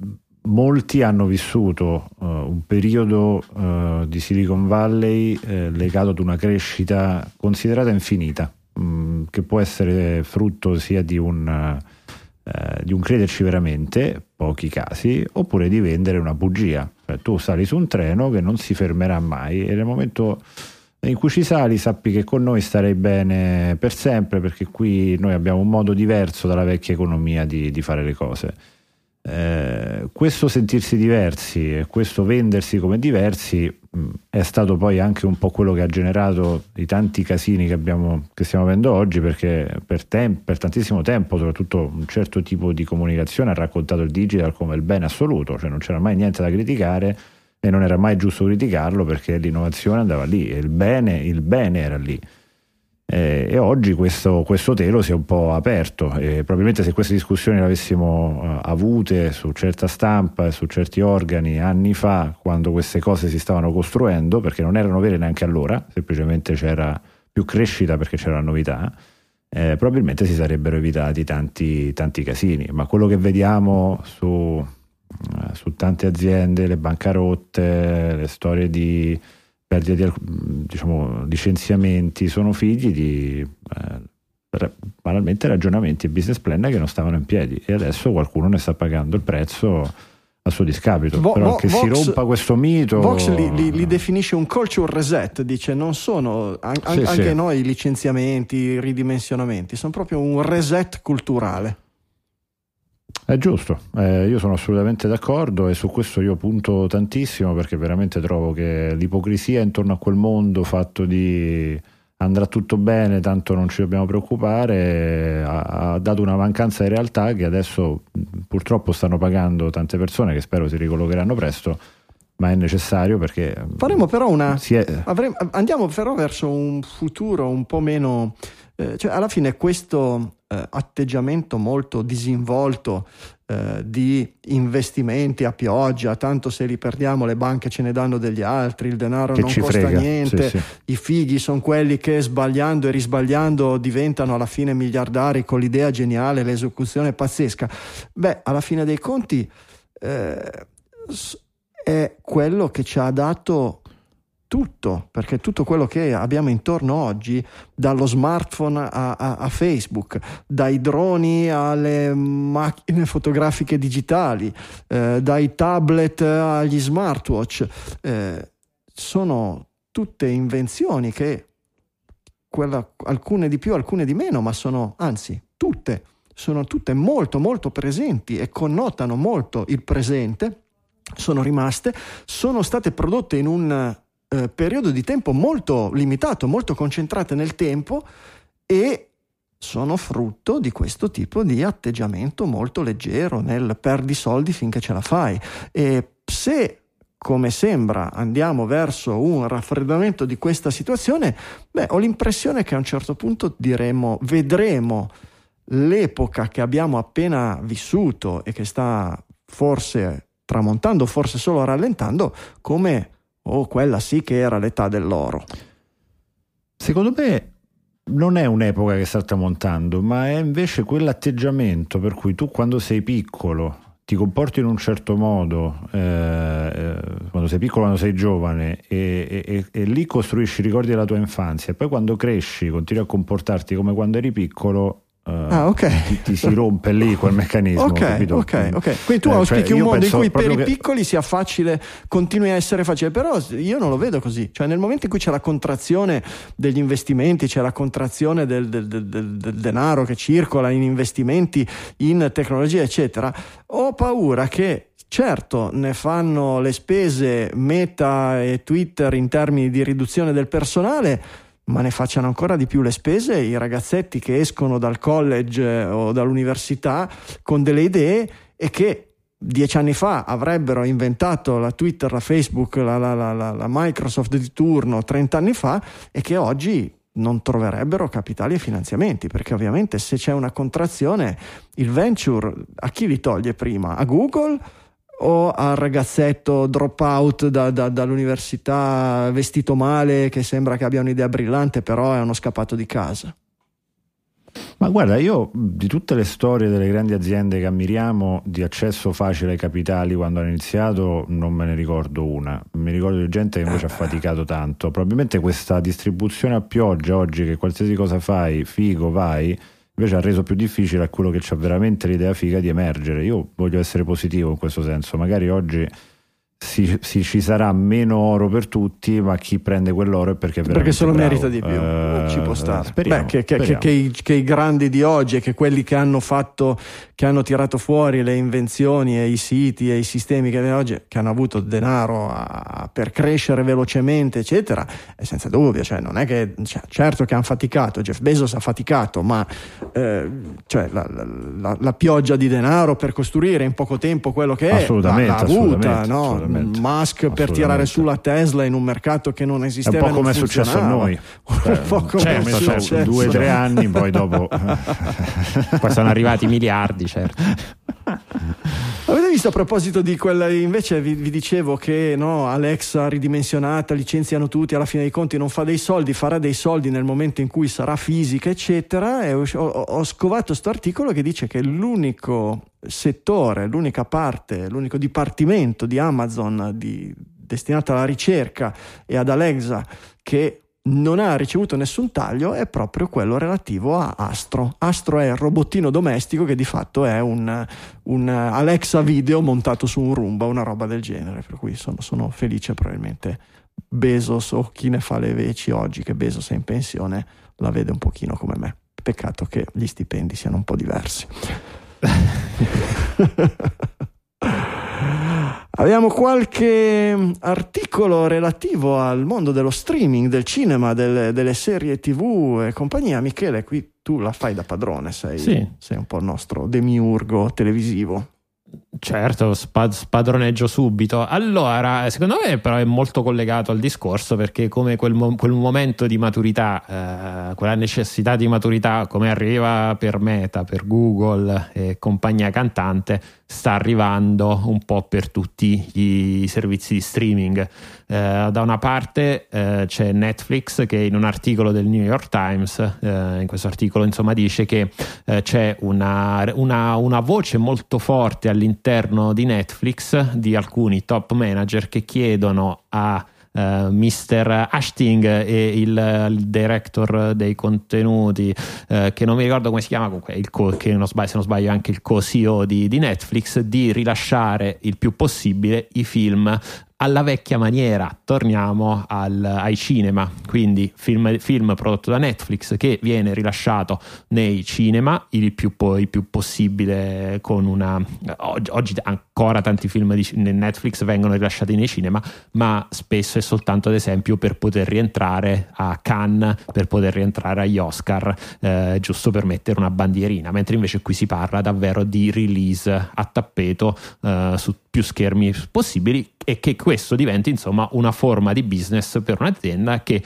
molti hanno vissuto uh, un periodo uh, di Silicon Valley eh, legato ad una crescita considerata infinita, mh, mm, che può essere frutto sia di un, uh, di un crederci veramente, pochi casi, oppure di vendere una bugia cioè, tu sali su un treno che non si fermerà mai e nel momento in cui ci sali sappi che con noi starei bene per sempre perché qui noi abbiamo un modo diverso dalla vecchia economia di, di fare le cose. Eh, questo sentirsi diversi e questo vendersi come diversi è stato poi anche un po' quello che ha generato i tanti casini che, abbiamo, che stiamo avendo oggi perché per, tem- per, tantissimo tempo soprattutto un certo tipo di comunicazione ha raccontato il digital come il bene assoluto cioè non c'era mai niente da criticare e non era mai giusto criticarlo perché l'innovazione andava lì e il bene, il bene era lì eh, e oggi questo, questo, telo si è un po' aperto e probabilmente se queste discussioni le avessimo uh, avute su certa stampa e su certi organi anni fa, quando queste cose si stavano costruendo, perché non erano vere neanche allora, semplicemente c'era più crescita perché c'era novità, eh, probabilmente si sarebbero evitati tanti, tanti casini. Ma quello che vediamo su, uh, su tante aziende, le bancarotte, le storie di perdita di diciamo, licenziamenti sono figli di eh, banalmente ragionamenti e business plan che non stavano in piedi e adesso qualcuno ne sta pagando il prezzo a suo discapito. Vo- però Vo- che Vox, si rompa questo mito. Vox li, li, li, definisce un culture reset dice non sono an- sì, anche sì. noi licenziamenti ridimensionamenti sono proprio un reset culturale è giusto, eh, io sono assolutamente d'accordo e su questo io punto tantissimo perché veramente trovo che l'ipocrisia intorno a quel mondo fatto di andrà tutto bene, tanto non ci dobbiamo preoccupare, ha, ha, dato una mancanza di realtà che adesso purtroppo stanno pagando tante persone che spero si ricollocheranno presto, ma è necessario perché... Faremo però una... È... Avremo, andiamo però verso un futuro un po' meno... Eh, cioè alla fine questo eh, atteggiamento molto disinvolto eh, di investimenti a pioggia, tanto se li perdiamo le banche ce ne danno degli altri, il denaro non costa frega. niente, sì, sì. i fighi sono quelli che sbagliando e risbagliando diventano alla fine miliardari con l'idea geniale, l'esecuzione pazzesca. Beh, alla fine dei conti eh, è quello che ci ha dato tutto, perché tutto quello che abbiamo intorno oggi, dallo smartphone a, a, a, Facebook, dai droni alle macchine fotografiche digitali, eh, dai tablet agli smartwatch, eh, sono tutte invenzioni che quella, alcune di più, alcune di meno, ma sono anzi tutte, sono tutte molto molto presenti e connotano molto il presente, sono rimaste, sono state prodotte in un eh, periodo di tempo molto limitato, molto concentrate nel tempo e sono frutto di questo tipo di atteggiamento molto leggero nel perdi soldi finché ce la fai. E se come sembra andiamo verso un raffreddamento di questa situazione, beh, ho l'impressione che a un certo punto diremo, vedremo l'epoca che abbiamo appena vissuto e che sta forse tramontando, forse solo rallentando, come oh, quella sì che era l'età dell'oro. Secondo me non è un'epoca che sta tramontando, ma è invece quell'atteggiamento per cui tu quando sei piccolo ti comporti in un certo modo eh, eh, quando sei piccolo, quando sei giovane e, e, e, lì costruisci i ricordi della tua infanzia e poi quando cresci continui a comportarti come quando eri piccolo Uh, ah, ok. Ti, ti, si rompe lì quel meccanismo. Ok, ok, ok. Quindi tu eh, auspichi cioè, un mondo in cui per i piccoli sia facile, continui a essere facile, però io non lo vedo così. Cioè, nel momento in cui c'è la contrazione degli investimenti, c'è la contrazione del, del, del, del denaro che circola in investimenti, in tecnologia, eccetera, ho paura che Certo, ne fanno le spese Meta e Twitter in termini di riduzione del personale, ma ne facciano ancora di più le spese i ragazzetti che escono dal college eh, o dall'università con delle idee e che dieci anni fa avrebbero inventato la Twitter, la Facebook, la, la, la, la Microsoft di turno 30 anni fa e che oggi non troverebbero capitali e finanziamenti, perché ovviamente se c'è una contrazione, il venture a chi li toglie prima? A Google? O al ragazzetto drop out da, da, dall'università vestito male che sembra che abbia un'idea brillante però è uno scappato di casa? Ma guarda, io di tutte le storie delle grandi aziende che ammiriamo di accesso facile ai capitali quando hanno iniziato non me ne ricordo una. Mi ricordo di gente che invece ha faticato tanto. Probabilmente questa distribuzione a pioggia oggi che qualsiasi cosa fai, figo, vai, invece ha reso più difficile a quello che ha veramente l'idea figa di emergere. Io voglio essere positivo in questo senso, magari oggi si, si, ci sarà meno oro per tutti, ma chi prende quell'oro è perché, perché se lo merita di più. Uh, ci può stare. Speriamo, Beh, che, che, che, che, i, che, i, grandi di oggi e che quelli che hanno fatto, che hanno tirato fuori le invenzioni e i siti e i sistemi che oggi, che hanno avuto denaro a, per crescere velocemente, eccetera, è senza dubbio. Cioè, non è che cioè, certo che hanno faticato, Jeff Bezos ha faticato, ma eh, cioè, la, la, la, pioggia di denaro per costruire in poco tempo quello che è l'ha, l'ha avuta, no? Musk per tirare su la Tesla in un mercato che non esisteva. È un po' come è successo a noi. un po' come cioè, è successo. Due o tre anni, poi dopo. poi sono arrivati miliardi, certo. Avete visto a proposito di quella, invece vi, vi dicevo che no, Alexa ridimensionata, licenziano tutti, alla fine dei conti non fa dei soldi, farà dei soldi nel momento in cui sarà fisica, eccetera. E ho, ho scovato questo articolo che dice che l'unico settore, l'unica parte, l'unico dipartimento di Amazon di, destinato alla ricerca e ad Alexa che non ha ricevuto nessun taglio è proprio quello relativo a Astro. Astro è il robottino domestico che di fatto è un, un Alexa video montato su un Roomba, una roba del genere, per cui sono, sono felice probabilmente Bezos o chi ne fa le veci oggi che Bezos è in pensione la vede un pochino come me. Peccato che gli stipendi siano un po' diversi. Abbiamo qualche articolo relativo al mondo dello streaming, del cinema, delle, delle, serie tv e compagnia. Michele, qui tu la fai da padrone, sei, sì. sei un po' il nostro demiurgo televisivo. Certo, spad- spadroneggio subito. Allora, secondo me però è molto collegato al discorso perché come quel, mo- quel momento di maturità, eh, quella necessità di maturità come arriva per Meta, per Google e compagnia cantante, sta arrivando un po' per tutti i servizi di streaming. Eh, da una parte eh, c'è Netflix che in un articolo del New York Times, eh, in questo articolo insomma dice che eh, c'è una, una, una voce molto forte all'interno di Netflix di alcuni top manager che chiedono a eh, Mr. Ashting e il, il, director dei contenuti, uh, che non mi ricordo come si chiama, comunque il co- che non sbaglio, se non sbaglio è anche il co-CEO di, di Netflix, di rilasciare il più possibile i film alla vecchia maniera, torniamo al, ai cinema, quindi film, film, prodotto da Netflix che viene rilasciato nei cinema il più, poi, più possibile con una... Oggi, oggi, ancora tanti film di Netflix vengono rilasciati nei cinema, ma spesso è soltanto ad esempio per poter rientrare a Cannes, per poter rientrare agli Oscar, eh, giusto per mettere una bandierina, mentre invece qui si parla davvero di release a tappeto eh, su più schermi possibili e che questo diventi insomma una forma di business per un'azienda che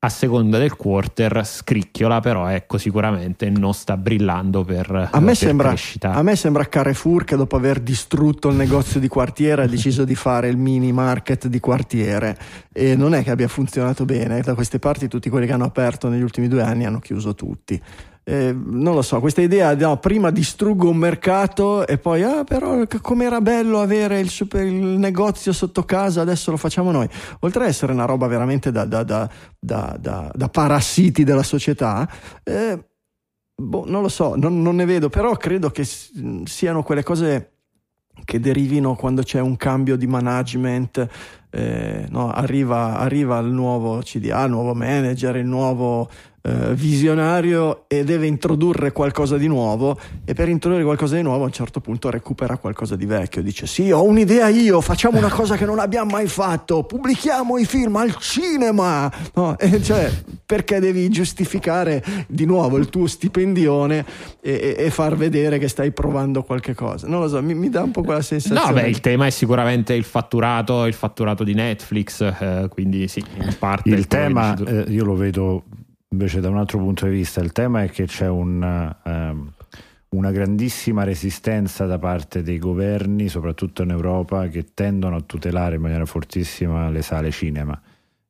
a seconda del quarter scricchiola, però ecco sicuramente non sta brillando per, a me per sembra, crescita. A me sembra Carrefour che dopo aver distrutto il negozio di quartiere ha deciso di fare il mini market di quartiere e non è che abbia funzionato bene. Da queste parti tutti quelli che hanno aperto negli ultimi due anni hanno chiuso tutti eh, non lo so, questa idea, no, prima distruggo un mercato e poi, ah, però com'era bello avere il, super, il, negozio sotto casa, adesso lo facciamo noi. Oltre ad essere una roba veramente da, da, da, da parassiti della società, eh, boh, non lo so, non, non ne vedo, però credo che siano quelle cose che derivino quando c'è un cambio di management, eh, no, arriva, arriva, il nuovo CDA, il nuovo manager, il nuovo eh, visionario e deve introdurre qualcosa di nuovo e per introdurre qualcosa di nuovo a un certo punto recupera qualcosa di vecchio, dice sì ho un'idea io, facciamo una cosa che non abbiamo mai fatto, pubblichiamo i film al cinema, no? cioè, perché devi giustificare di nuovo il tuo stipendione e, e, far vedere che stai provando qualche cosa, non lo so, mi, mi dà un po' quella sensazione. No, beh, il tema è sicuramente il fatturato, il fatturato di Netflix, eh, quindi sì, in parte... Il tema eh, io lo vedo invece da un altro punto di vista il tema è che c'è un, um, una grandissima resistenza da parte dei governi, soprattutto in Europa, che tendono a tutelare in maniera fortissima le sale cinema.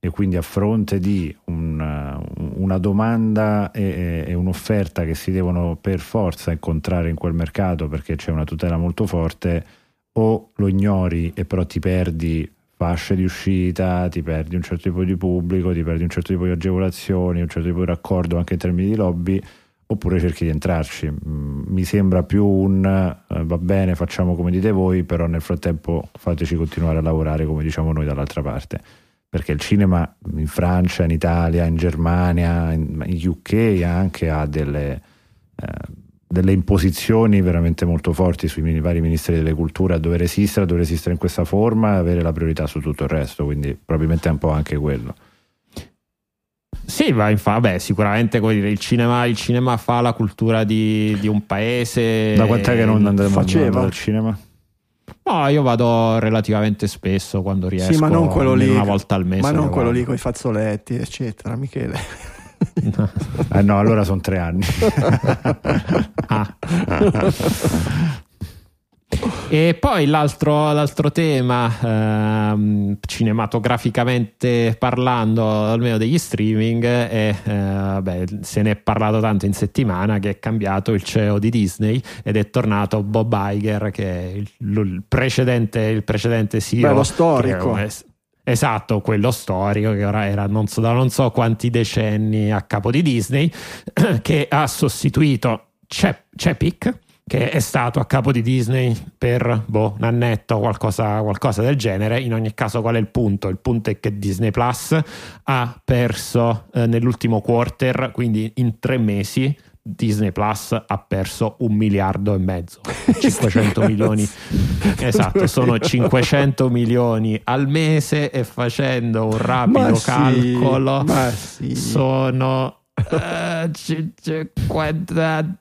E quindi a fronte di un, una domanda e, e, un'offerta che si devono per forza incontrare in quel mercato perché c'è una tutela molto forte, o lo ignori e però ti perdi fasce di uscita, ti perdi un certo tipo di pubblico, ti perdi un certo tipo di agevolazioni, un certo tipo di raccordo anche in termini di lobby, oppure cerchi di entrarci. Mm, mi sembra più un eh, va bene, facciamo come dite voi, però nel frattempo fateci continuare a lavorare come diciamo noi dall'altra parte. Perché il cinema in Francia, in Italia, in Germania, in, in UK anche ha delle... Eh, delle imposizioni veramente molto forti sui vari ministeri delle culture a dover esistere, a dover esistere in questa forma e avere la priorità su tutto il resto, quindi probabilmente è un po' anche quello. Sì, ma infatti, beh, sicuramente dire, il, cinema, il, cinema, fa la cultura di, di un paese. Da quant'è che non andremo al cinema? No, io vado relativamente spesso quando riesco. Sì, ma non quello lì. Una volta al mese. Ma non quello vado. lì con i fazzoletti, eccetera, Michele. Eh no, allora sono tre anni. ah. E poi l'altro, l'altro tema, ehm, cinematograficamente parlando, almeno degli streaming, è, eh, beh, se ne è parlato tanto in settimana che è cambiato il CEO di Disney ed è tornato Bob Iger, che è il, il precedente, il precedente CEO. Bello storico. Esatto, quello storico che ora era non so, da non so quanti decenni a capo di Disney, che ha sostituito Chapek, che è stato a capo di Disney per boh, un annetto o qualcosa, qualcosa, del genere. In ogni caso, qual è il punto? Il punto è che Disney Plus ha perso eh, nell'ultimo quarter, quindi in tre mesi, Disney Plus ha perso un miliardo e mezzo, 500 milioni. Esatto, sono 500 milioni al mese e facendo un rapido ma calcolo sì, sono uh, 50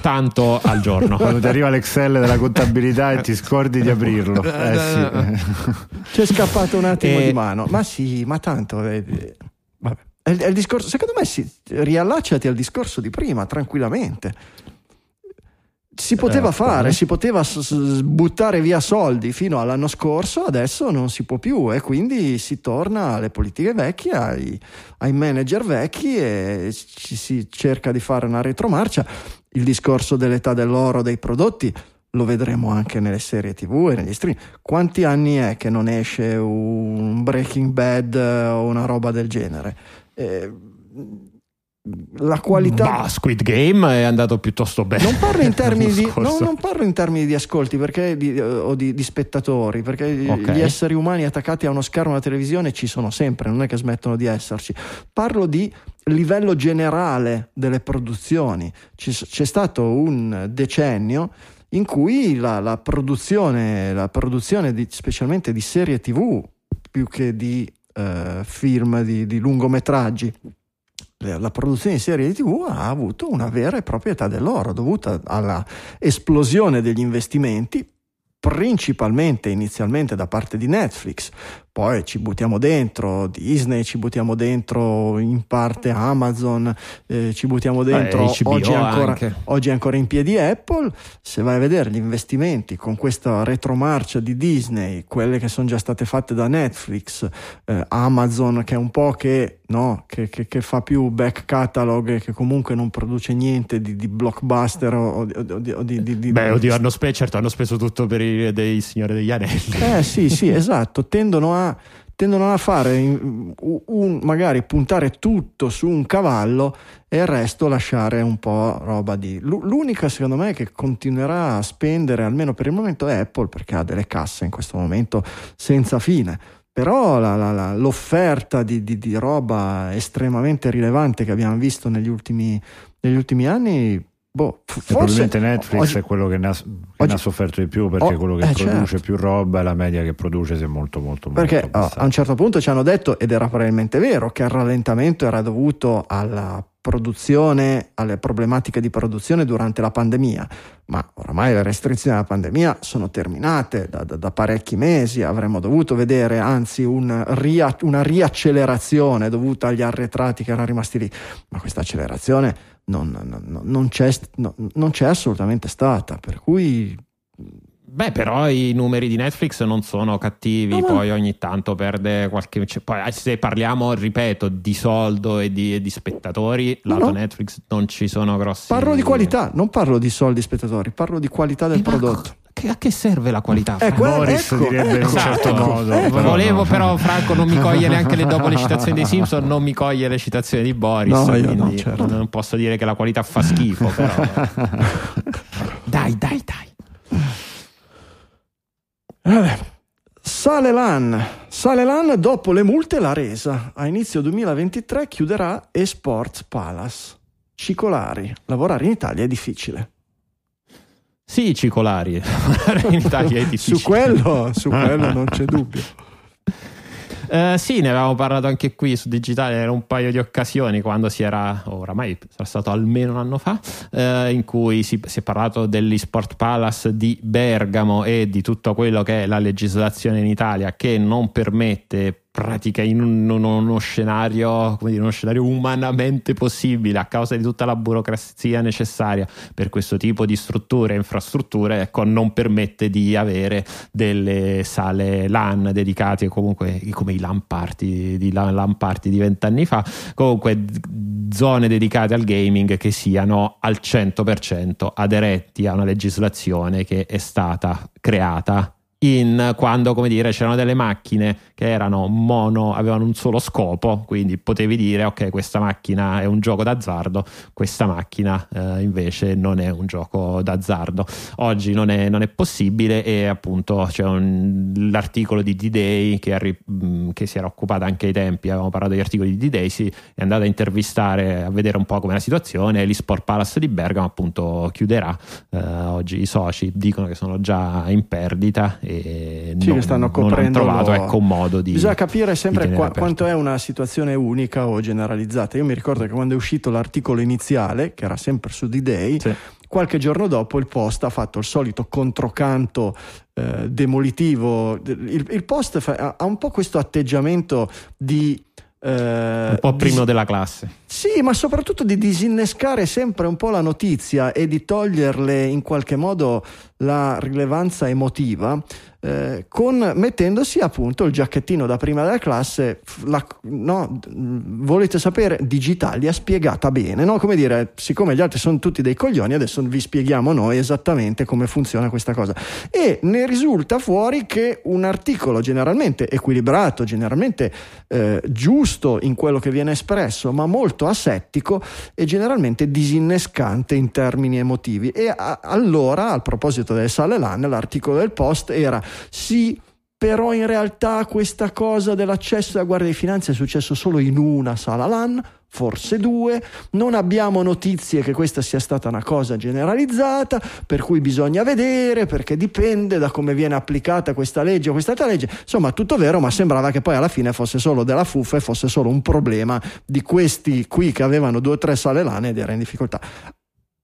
tanto al giorno. Quando ti arriva l'Excel della contabilità e ti scordi di aprirlo. Eh, sì. Ci è scappato un attimo e... di mano. Ma sì, ma tanto... Vabbè. È il, è il discorso, secondo me si, riallacciati al discorso di prima, tranquillamente. Si poteva eh, fare, si poteva s- s- buttare via soldi fino all'anno scorso, adesso non si può più e quindi si torna alle politiche vecchie, ai, ai manager vecchi e ci si cerca di fare una retromarcia. Il discorso dell'età dell'oro dei prodotti lo vedremo anche nelle serie tv e negli stream. Quanti anni è che non esce un Breaking Bad o una roba del genere? Eh, la qualità. Bah, Squid Game è andato piuttosto bene. Non parlo in termini, di, no, non parlo in termini di ascolti perché, di, o di, di, spettatori, perché okay. gli esseri umani attaccati a uno schermo alla televisione ci sono sempre, non è che smettono di esserci. Parlo di livello generale delle produzioni. Ci, c'è stato un decennio in cui la, la produzione, la produzione specialmente di serie tv più che di eh, film, di, di lungometraggi, la produzione di serie di TV ha avuto una vera e propria età dell'oro dovuta alla esplosione degli investimenti principalmente inizialmente da parte di Netflix, poi ci buttiamo dentro Disney, ci buttiamo dentro in parte Amazon, eh, ci buttiamo dentro eh, oggi, ancora, oggi ancora in piedi Apple. Se vai a vedere gli investimenti con questa retromarcia di Disney, quelle che sono già state fatte da Netflix, eh, Amazon che è un po' che, no, che, che, che, fa più back catalog e che comunque non produce niente di, di blockbuster o, o, o, o di, di, Beh, oddio, hanno, spe- certo, hanno speso tutto per i dei Signore degli Anelli. Eh sì, sì, esatto, tendono a tendono a fare un, magari puntare tutto su un cavallo e il resto lasciare un po' roba di l'unica secondo me che continuerà a spendere almeno per il momento è Apple perché ha delle casse in questo momento senza fine. Però la, la, la, l'offerta di, di, di, roba estremamente rilevante che abbiamo visto negli ultimi, negli ultimi anni Boh, forse, probabilmente Netflix oggi, è quello che ne, ha, che oggi, ne, ha, sofferto di più perché oh, quello che eh, produce certo. più roba e la media che produce si è molto molto perché molto oh, a un certo punto ci hanno detto ed era probabilmente vero che il rallentamento era dovuto alla produzione alle problematiche di produzione durante la pandemia. Ma oramai le restrizioni della pandemia sono terminate da, da, da parecchi mesi. Avremmo dovuto vedere anzi un ria, una riaccelerazione dovuta agli arretrati che erano rimasti lì. Ma questa accelerazione non, non, non, c'è, non c'è assolutamente stata, per cui Beh, però i numeri di Netflix non sono cattivi, no, poi ogni tanto perde qualche... Cioè, poi se parliamo, ripeto, di soldo e di, e di spettatori, no, lato no. Netflix non ci sono grossi... Parlo di qualità, non parlo di soldi spettatori, parlo di qualità del e prodotto. Che, a che serve la qualità? Ecco, Boris ecco, direbbe ecco, in un certo ecco, modo. Ecco. Volevo però Franco non mi coglie neanche le, dopo le citazioni dei Simpson, non mi coglie le citazioni di Boris, no, quindi no, certo. non posso dire che la qualità fa schifo, però. dai, dai, dai. Vabbè. Sale l'AN. Sale l'AN dopo le multe l'ha resa. A inizio 2023 chiuderà Esports Palace. Cicolari. Lavorare in Italia è difficile. Sì, cicolari, in Italia è difficile. su quello, su quello non c'è dubbio. Uh, sì, ne avevamo parlato anche qui su Digitale, era un paio di occasioni quando si era, oramai sarà stato almeno un anno fa, uh, in cui si, si, è parlato dell'eSport Palace di Bergamo e di tutto quello che è la legislazione in Italia che non permette pratica in un, uno, scenario, dire, uno scenario umanamente possibile a causa di tutta la burocrazia necessaria per questo tipo di strutture e infrastrutture, ecco, non permette di avere delle sale LAN dedicate comunque come i LAN party di, LAN party di vent'anni fa, comunque zone dedicate al gaming che siano al 100% aderenti a una legislazione che è stata creata in quando come dire c'erano delle macchine che erano mono avevano un solo scopo quindi potevi dire ok questa macchina è un gioco d'azzardo questa macchina eh, invece non è un gioco d'azzardo oggi non è, non è possibile e appunto c'è un, l'articolo di D-Day che, arri- che, si era occupato anche ai tempi avevamo parlato degli articoli di D-Day si è andato a intervistare a vedere un po' come la situazione l'eSport Palace di Bergamo appunto chiuderà eh, oggi i soci dicono che sono già in perdita e sì, non, stanno coprendo non hanno trovato ecco, un modo di bisogna capire sempre qua, quanto è una situazione unica o generalizzata io mi ricordo che quando è uscito l'articolo iniziale che era sempre su D-Day sì. qualche giorno dopo il Post ha fatto il solito controcanto eh, demolitivo il, il Post fa, ha un po' questo atteggiamento di eh, un po' primo dis- della classe. Sì, ma soprattutto di disinnescare sempre un po' la notizia e di toglierle in qualche modo la rilevanza emotiva eh, con, mettendosi appunto il giacchettino da prima della classe, la, no, volete sapere, Digitalia spiegata bene, no? come dire, siccome gli altri sono tutti dei coglioni, adesso vi spieghiamo noi esattamente come funziona questa cosa. E ne risulta fuori che un articolo generalmente equilibrato, generalmente eh, giusto in quello che viene espresso, ma molto asettico e generalmente disinnescante in termini emotivi. E a, allora, al proposito delle sale LAN, l'articolo del post era sì però in realtà questa cosa dell'accesso alla Guardia di Finanza è successo solo in una sala LAN, forse due, non abbiamo notizie che questa sia stata una cosa generalizzata, per cui bisogna vedere, perché dipende da come viene applicata questa legge o quest'altra legge, insomma tutto vero, ma sembrava che poi alla fine fosse solo della fuffa e fosse solo un problema di questi qui che avevano due o tre sale LAN ed era in difficoltà.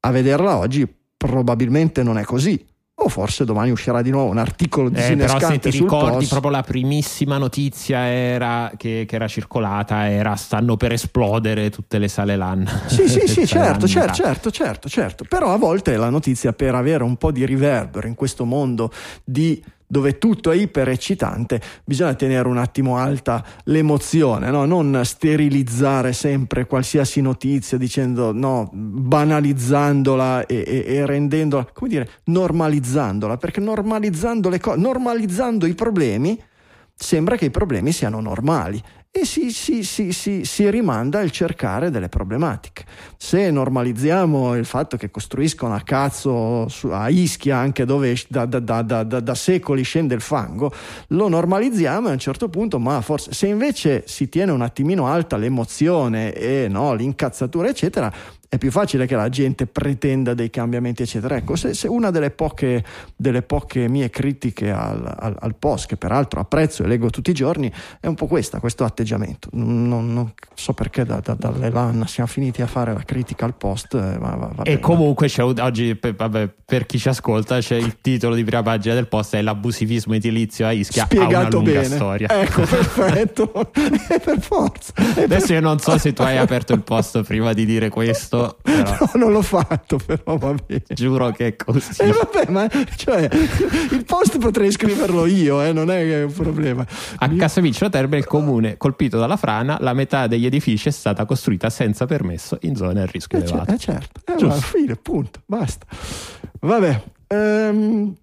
A vederla oggi probabilmente non è così, o forse domani uscirà di nuovo un articolo di eh, però se ti ricordi post. proprio la primissima notizia era che, che, era circolata era stanno per esplodere tutte le sale LAN. Sì sì sì certo certo, certo certo certo. Però a volte la notizia per avere un po' di riverbero in questo mondo di dove tutto è iper eccitante, bisogna tenere un attimo alta l'emozione, no? non sterilizzare sempre qualsiasi notizia dicendo no, banalizzandola e, e, e rendendola, come dire, normalizzandola, perché normalizzando le cose, normalizzando i problemi, sembra che i problemi siano normali e si, si, si, si, rimanda al cercare delle problematiche. Se normalizziamo il fatto che costruiscono a cazzo a Ischia, anche dove da, da, da, da, secoli scende il fango, lo normalizziamo a un certo punto, ma forse se invece si tiene un attimino alta l'emozione e no, l'incazzatura, eccetera, è più facile che la gente pretenda dei cambiamenti, eccetera. Ecco, se, se una delle poche, delle poche, mie critiche al, al, al, post, che peraltro apprezzo e leggo tutti i giorni, è un po' questa, questo atteggiamento. Non, non so perché da, da, dalle LAN siamo finiti a fare la critica al post. Eh, ma, va, va e comunque c'è, oggi, vabbè, per chi ci ascolta, c'è il titolo di prima pagina del post, è l'abusivismo edilizio a Ischia. Spiegato ha una bene. storia. Ecco, perfetto. per forza. Adesso io non so se tu hai aperto il post prima di dire questo però... No, non l'ho fatto, però va bene. Giuro che è così. Eh, vabbè, ma cioè, il post potrei scriverlo io, eh, non è un problema. A Casavicino Terme, il comune colpito dalla frana, la metà degli edifici è stata costruita senza permesso in zone a rischio eh, elevato. Eh, certo, eh, va, fine, punto, basta. Vabbè. Um,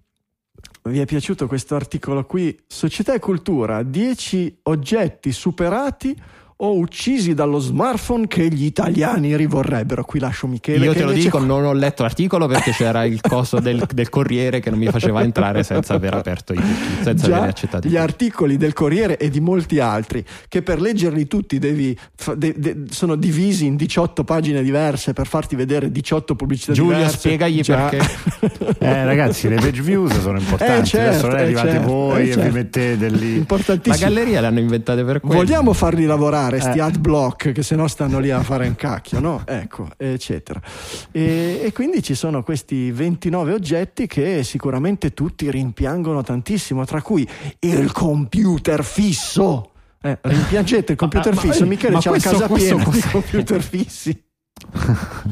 vi è piaciuto questo articolo qui? Società e cultura, 10 oggetti superati o uccisi dallo smartphone che gli italiani rivorrebbero. Qui lascio Michele. Io te lo dico, non ho letto l'articolo perché c'era il coso del, del, Corriere che non mi faceva entrare senza aver aperto i senza Già, aver accettato gli articoli del Corriere e di molti altri che per leggerli tutti devi, de, de, sono divisi in 18 pagine diverse per farti vedere 18 pubblicità Giulio, diverse. spiegagli Già. perché. eh, ragazzi, le page views sono importanti. Eh, certo, Adesso non eh, arrivate certo, voi eh, e certo. vi mettete lì. La galleria l'hanno inventate per quello. Vogliamo farli lavorare fare sti eh. ad block che se no stanno lì a fare un cacchio, no? Ecco, eccetera. E, e, quindi ci sono questi 29 oggetti che sicuramente tutti rimpiangono tantissimo, tra cui il computer fisso. Eh, rimpiangete il computer ma, fisso, ma, Michele c'ha la casa questo piena di computer fissi.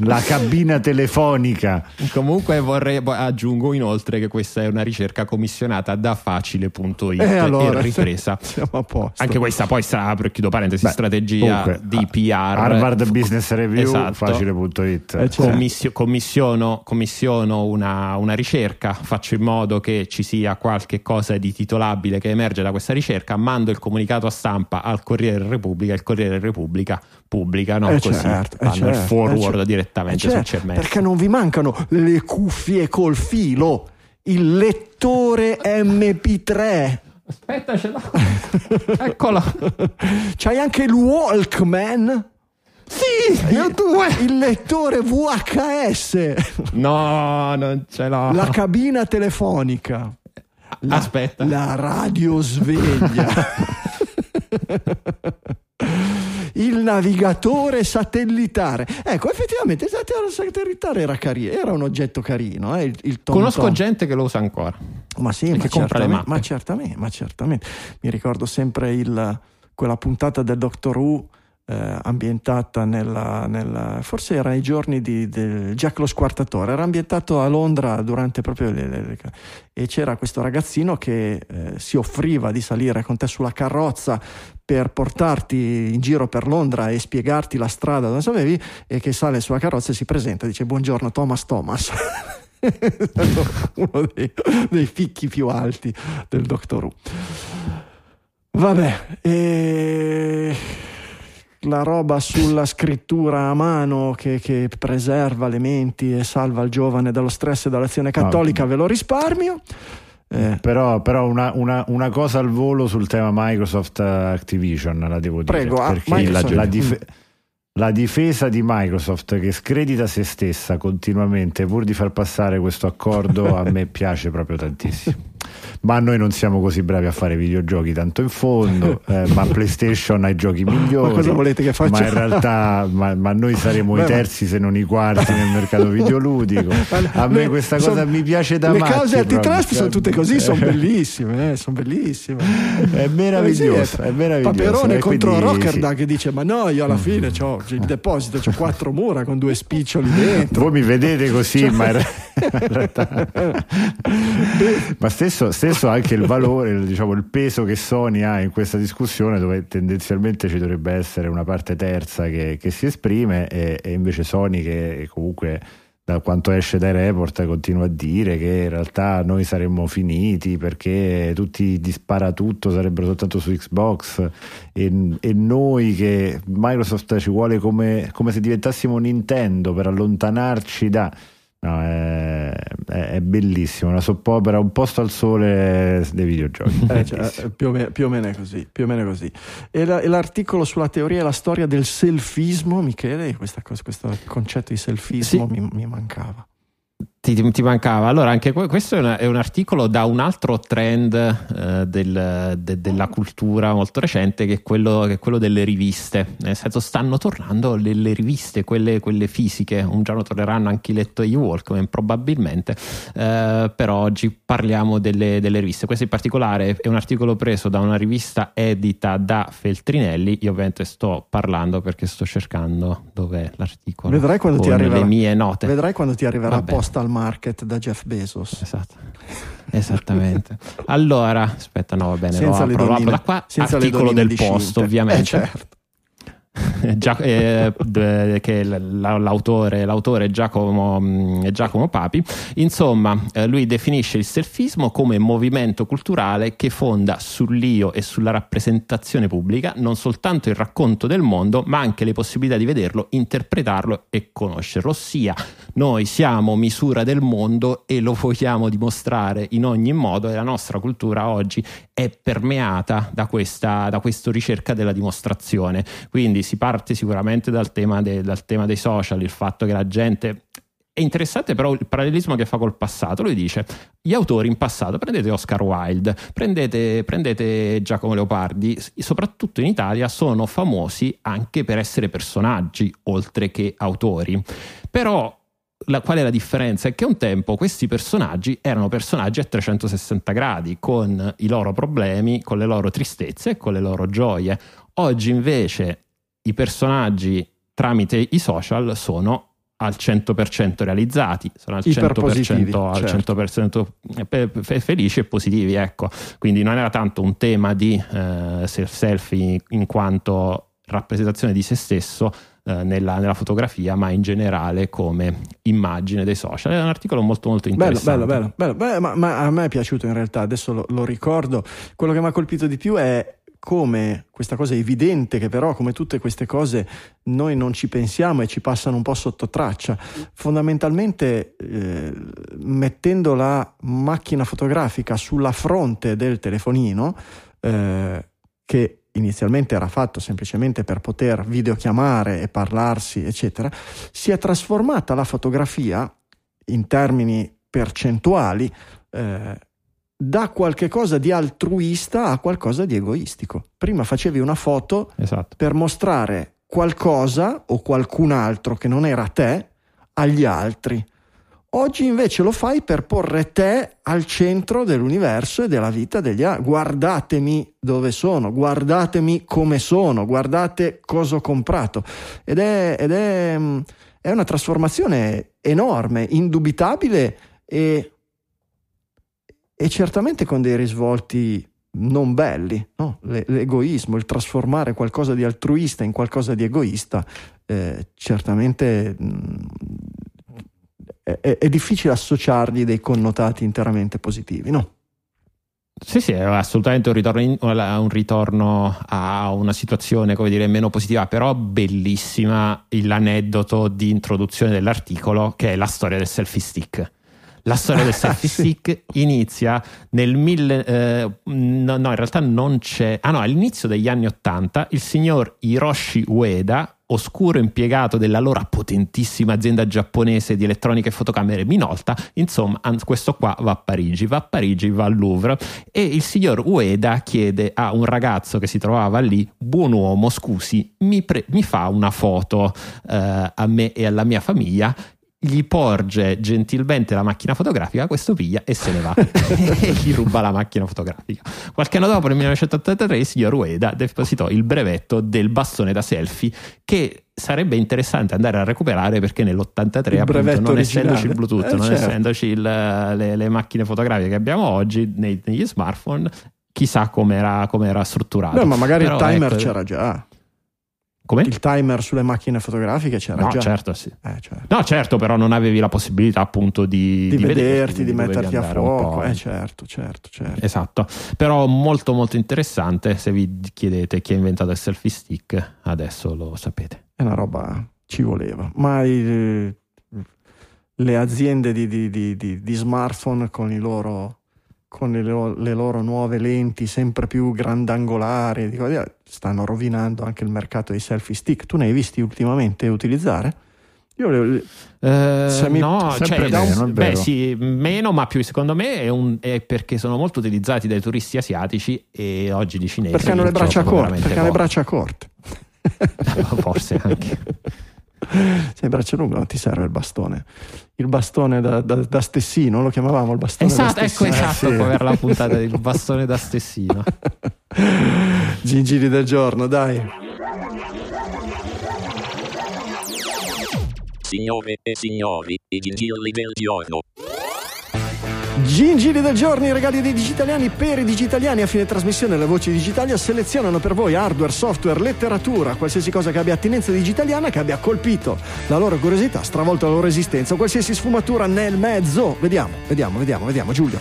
La cabina telefonica. Comunque vorrei aggiungo inoltre che questa è una ricerca commissionata da facile.it eh, allora, e ripresa. Anche questa poi sarà, chiudo parentesi, Beh, strategia comunque, di PR. Harvard Business Review, esatto. facile.it. Eh, certo. Commissio, commissiono, commissiono una, una, ricerca, faccio in modo che ci sia qualche cosa di titolabile che emerge da questa ricerca, mando il comunicato a stampa al Corriere Repubblica, il Corriere Repubblica pubblica, no? Eh Così certo, eh fanno certo, il forward certo, direttamente certo, sul CMS. Perché non vi mancano le cuffie col filo, il lettore MP3. Aspetta, ce l'ho. Eccolo. C'hai anche il Walkman. Sì, io due. Il lettore VHS. No, non ce l'ho. La cabina telefonica. La, Aspetta. La radio sveglia. il navigatore satellitare. Ecco, effettivamente il satellitare era carino, era un oggetto carino. Eh, il, il Conosco gente che lo usa ancora. Ma sì, ma certamente, ma certamente, ma certamente, Mi ricordo sempre il, quella puntata del Doctor Who eh, ambientata nella, nella, forse era i giorni di, di, Jack lo Squartatore, era ambientato a Londra durante proprio le, le, le e c'era questo ragazzino che eh, si offriva di salire con te sulla carrozza per portarti in giro per Londra e spiegarti la strada dove sapevi e che sale sulla carrozza e si presenta e dice buongiorno Thomas Thomas. uno dei, dei picchi più alti del Doctor Who. Vabbè, e la roba sulla scrittura a mano che, che, preserva le menti e salva il giovane dallo stress e dall'azione cattolica, no. ve lo risparmio. Eh. Però, però una, una, una, cosa al volo sul tema Microsoft Activision la devo dire. Prego, ah, perché la, la, dif- la, difesa di Microsoft che scredita se stessa continuamente pur di far passare questo accordo a me piace proprio tantissimo ma noi non siamo così bravi a fare videogiochi tanto in fondo, eh, ma PlayStation ha i giochi migliori. Ma cosa volete che faccia? Ma in realtà, ma, ma noi saremo Beh, i terzi se non i quarti nel mercato videoludico. A me questa cosa son, mi piace da Le matti, cause antitrust sono tutte così, sono bellissime, eh, sono bellissime. È meraviglioso, è meraviglioso. Paperone eh, contro quindi, Rockerdog sì. che dice ma no, io alla mm. fine ho il deposito, ho quattro mura con due spiccioli dentro. Voi mi vedete così, cioè... ma in realtà... ma stesso, stesso stesso anche il valore, diciamo, il peso che Sony ha in questa discussione, dove tendenzialmente ci dovrebbe essere una parte terza che, che si esprime, e, e, invece Sony, che comunque da quanto esce dai report, continua a dire che in realtà noi saremmo finiti perché tutti di sparatutto sarebbero soltanto su Xbox e, e noi che Microsoft ci vuole come, come se diventassimo Nintendo per allontanarci da No, è, è, bellissimo, una soppopera, un posto al sole dei videogiochi. Eh, cioè, più, o meno, più, o meno, è così, più o meno è così. E, la, e, l'articolo sulla teoria e la storia del selfismo, Michele, questa, questo concetto di selfismo sì. mi, mi mancava ti, ti, mancava. Allora, anche questo è, una, è, un articolo da un altro trend eh, del, de, della cultura molto recente, che è, quello, che è, quello, delle riviste. Nel senso, stanno tornando le, le riviste, quelle, quelle, fisiche. Un giorno torneranno anche i lettori Walkman, probabilmente. Eh, però oggi parliamo delle, delle, riviste. Questo in particolare è un articolo preso da una rivista edita da Feltrinelli. Io ovviamente sto parlando perché sto cercando dov'è l'articolo. Vedrai quando ti arriverà. le mie note. Vedrai quando ti arriverà apposta al market da Jeff Bezos. Esatto. Esattamente. Allora, aspetta, no, va bene, senza lo apro, lo apro da qua. Senza articolo del post, ovviamente. Eh, certo. Gia- eh, che l'autore, l'autore è, Giacomo, mm, Giacomo Papi. Insomma, eh, lui definisce il selfismo come movimento culturale che fonda sull'io e sulla rappresentazione pubblica non soltanto il racconto del mondo, ma anche le possibilità di vederlo, interpretarlo e conoscerlo. Ossia, noi siamo misura del mondo e lo vogliamo dimostrare in ogni modo e la nostra cultura oggi è permeata da questa da questa ricerca della dimostrazione. Quindi si parte sicuramente dal tema, de, dal tema dei social, il fatto che la gente è interessante però il parallelismo che fa col passato. Lui dice: gli autori in passato, prendete Oscar Wilde, prendete, prendete, Giacomo Leopardi, soprattutto in Italia sono famosi anche per essere personaggi oltre che autori. Però la, qual è la differenza? È che un tempo questi personaggi erano personaggi a 360 gradi, con i loro problemi, con le loro tristezze e con le loro gioie. Oggi invece i personaggi tramite i social sono al 100% realizzati, sono al 100%, al 100% fe- felici e positivi, ecco. Quindi non era tanto un tema di eh, selfie in quanto rappresentazione di se stesso eh, nella, nella, fotografia, ma in generale come immagine dei social. È un articolo molto molto interessante. Bello, bello, bello. bello. Beh, ma, ma, a me è piaciuto in realtà, adesso lo, lo ricordo. Quello che mi ha colpito di più è come questa cosa evidente che però come tutte queste cose noi non ci pensiamo e ci passano un po' sotto traccia. Fondamentalmente eh, mettendo la macchina fotografica sulla fronte del telefonino, eh, che inizialmente era fatto semplicemente per poter videochiamare e parlarsi, eccetera, si è trasformata la fotografia in termini percentuali eh, da qualche cosa di altruista a qualcosa di egoistico. Prima facevi una foto esatto. per mostrare qualcosa o qualcun altro che non era te agli altri. Oggi invece lo fai per porre te al centro dell'universo e della vita degli altri. Guardatemi dove sono, guardatemi come sono, guardate cosa ho comprato. Ed è, ed è, è una trasformazione enorme, indubitabile e e certamente con dei risvolti non belli. No? L'egoismo, il trasformare qualcosa di altruista in qualcosa di egoista, eh, certamente mh, mm, è, è, difficile associargli dei connotati interamente positivi, no? Sì, sì, è assolutamente un ritorno, in- un ritorno, a una situazione, come dire, meno positiva, però bellissima l'aneddoto di introduzione dell'articolo che è la storia del selfie stick. La storia del selfie stick inizia nel mille... eh, no, no, in realtà non c'è... Ah no, all'inizio degli anni Ottanta il signor Hiroshi Ueda, oscuro impiegato dell'allora potentissima azienda giapponese di elettronica e fotocamere Minolta, insomma questo qua va a Parigi, va a Parigi, va al Louvre e il signor Ueda chiede a un ragazzo che si trovava lì, buon uomo scusi, mi, pre- mi fa una foto eh, a me e alla mia famiglia gli porge gentilmente la macchina fotografica, questo piglia e se ne va e gli ruba la macchina fotografica. Qualche anno dopo, nel 1983, il signor Ueda depositò il brevetto del bastone da selfie che sarebbe interessante andare a recuperare perché nell'83 Il appunto, non essendoci il Bluetooth, Eh, non certo. essendoci il- le, le macchine fotografiche che abbiamo oggi nei- negli smartphone, chissà com'era, com'era strutturato. Beh, ma magari Però, il timer ecco, c'era già. Come? Il timer sulle macchine fotografiche c'era No, già. certo, sì. Eh, certo. No, certo, però non avevi la possibilità appunto di, Di, vederti, vederti, di metterti a fuoco. Eh, certo, certo, certo. Esatto, però molto molto interessante se vi chiedete chi ha inventato il selfie stick, adesso lo sapete. È una roba, ci voleva. Ma i- le aziende di, di- di- di- di smartphone con, i loro, con le, lo- le loro nuove lenti sempre più grandangolari di di là, stanno rovinando anche il mercato dei selfie stick. Tu ne hai visti ultimamente utilizzare? Io volevo- Eh, no, cioè, meno, beh, sì, meno, ma più secondo me è, un- è perché sono molto utilizzati dai turisti asiatici e oggi di cinesi. perché hanno le braccia purtroppo corte. veramente Perché hanno le poco. braccia corte. Forse anche. Se hai braccia lunghe non ti serve il bastone. Il bastone da, da- da stessino, lo chiamavamo il bastone Esatto, da ecco stessino. esatto, sì. come era la puntata del bastone da stessino. Gingili del giorno, dai. Signore e signori, i gingilli del giorno. Gingili del giorno, i regali dei digitaliani per i digitaliani. A fine trasmissione le voci digitali selezionano per voi hardware, software, letteratura, qualsiasi cosa che abbia attinenza digitaliana, che abbia colpito la loro curiosità, stravolto la loro esistenza, qualsiasi sfumatura nel mezzo. Vediamo, vediamo, vediamo, vediamo. Giulio,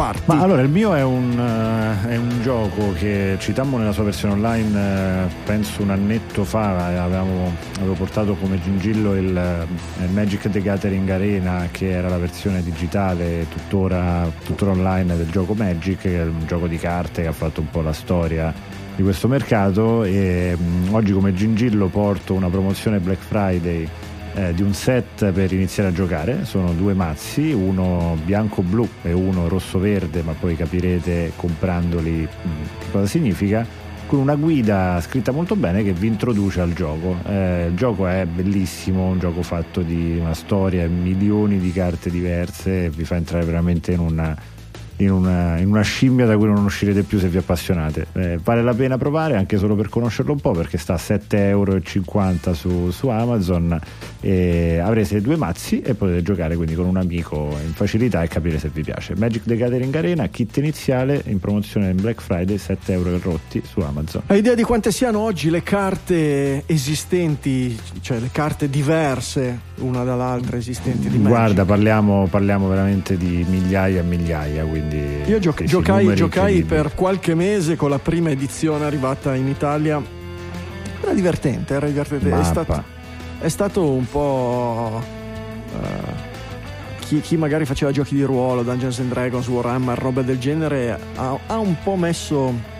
parti. Ma allora il mio è un, eh, è un gioco che citammo nella sua versione online, eh, penso un annetto fa, eh, avevamo, avevo portato come gingillo il, il Magic the Gathering Arena che era la versione digitale tuttora, tuttora online del gioco Magic, che è un gioco di carte che ha fatto un po' la storia di questo mercato e mh, oggi come gingillo porto una promozione Black Friday eh, di un set per iniziare a giocare. Sono due mazzi, uno bianco-blu e uno rosso-verde, ma poi capirete comprandoli mh, che cosa significa. Con una guida scritta molto bene che vi introduce al gioco. Eh, il gioco è bellissimo, un gioco fatto di una storia milioni di carte diverse, vi fa entrare veramente in una, in una, in una scimmia da cui non uscirete più se vi appassionate. Eh, vale la pena provare anche solo per conoscerlo un po' perché sta a 7,50 euro su, su Amazon e avrete due mazzi e potete giocare quindi con un amico in facilità e capire se vi piace. Magic the Gathering Arena, kit iniziale in promozione in Black Friday 7 euro rotti su Amazon. Hai idea di quante siano oggi le carte esistenti, cioè le carte diverse una dall'altra esistenti di Magic? Guarda, parliamo, parliamo veramente di migliaia e migliaia. Quindi Io gioc- sì, sì, giocai, giocai per qualche mese con la prima edizione arrivata in Italia. Era divertente, era divertente. È stato, è stato un po'. eh, chi, chi magari faceva giochi di ruolo, Dungeons and Dragons, Warhammer, roba del genere, ha, ha un po' messo.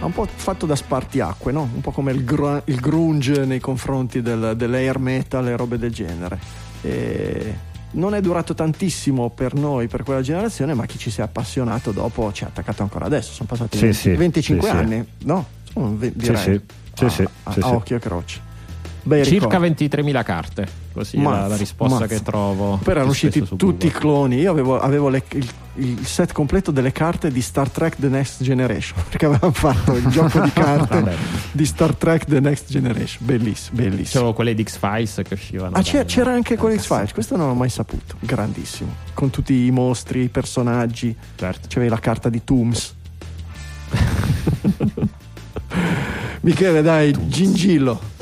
Ha un po' fatto da spartiacque, no? Un po' come il, gru- il grunge nei confronti del, dell'air metal e robe del genere. E non è durato tantissimo per noi, per quella generazione, ma chi ci si è appassionato dopo ci ha attaccato ancora adesso. Sono passati Sì, 20 sì, 25 sì, sì. anni, no? Sono direi. sì, sì, a, sì, a- sì, a sì. occhio e croce. Bei Circa ricordi. 23.000 carte, così è Mazza, la, la risposta mazza. che trovo. Poi erano usciti tutti i cloni. Io avevo, avevo le- il, il set completo delle carte di Star Trek The Next Generation. Perché avevamo fatto il gioco di carte di Star Trek The Next Generation. Bellissimo, bellissimo. C'erano quelle di X-Files che uscivano. Ah, dai- c'era anche con dai X-Files, questo non l'ho mai saputo. Grandissimo. Con tutti i mostri, i personaggi. Certo. C'avevi la carta di Tooms. Michele, dai, Gingillo.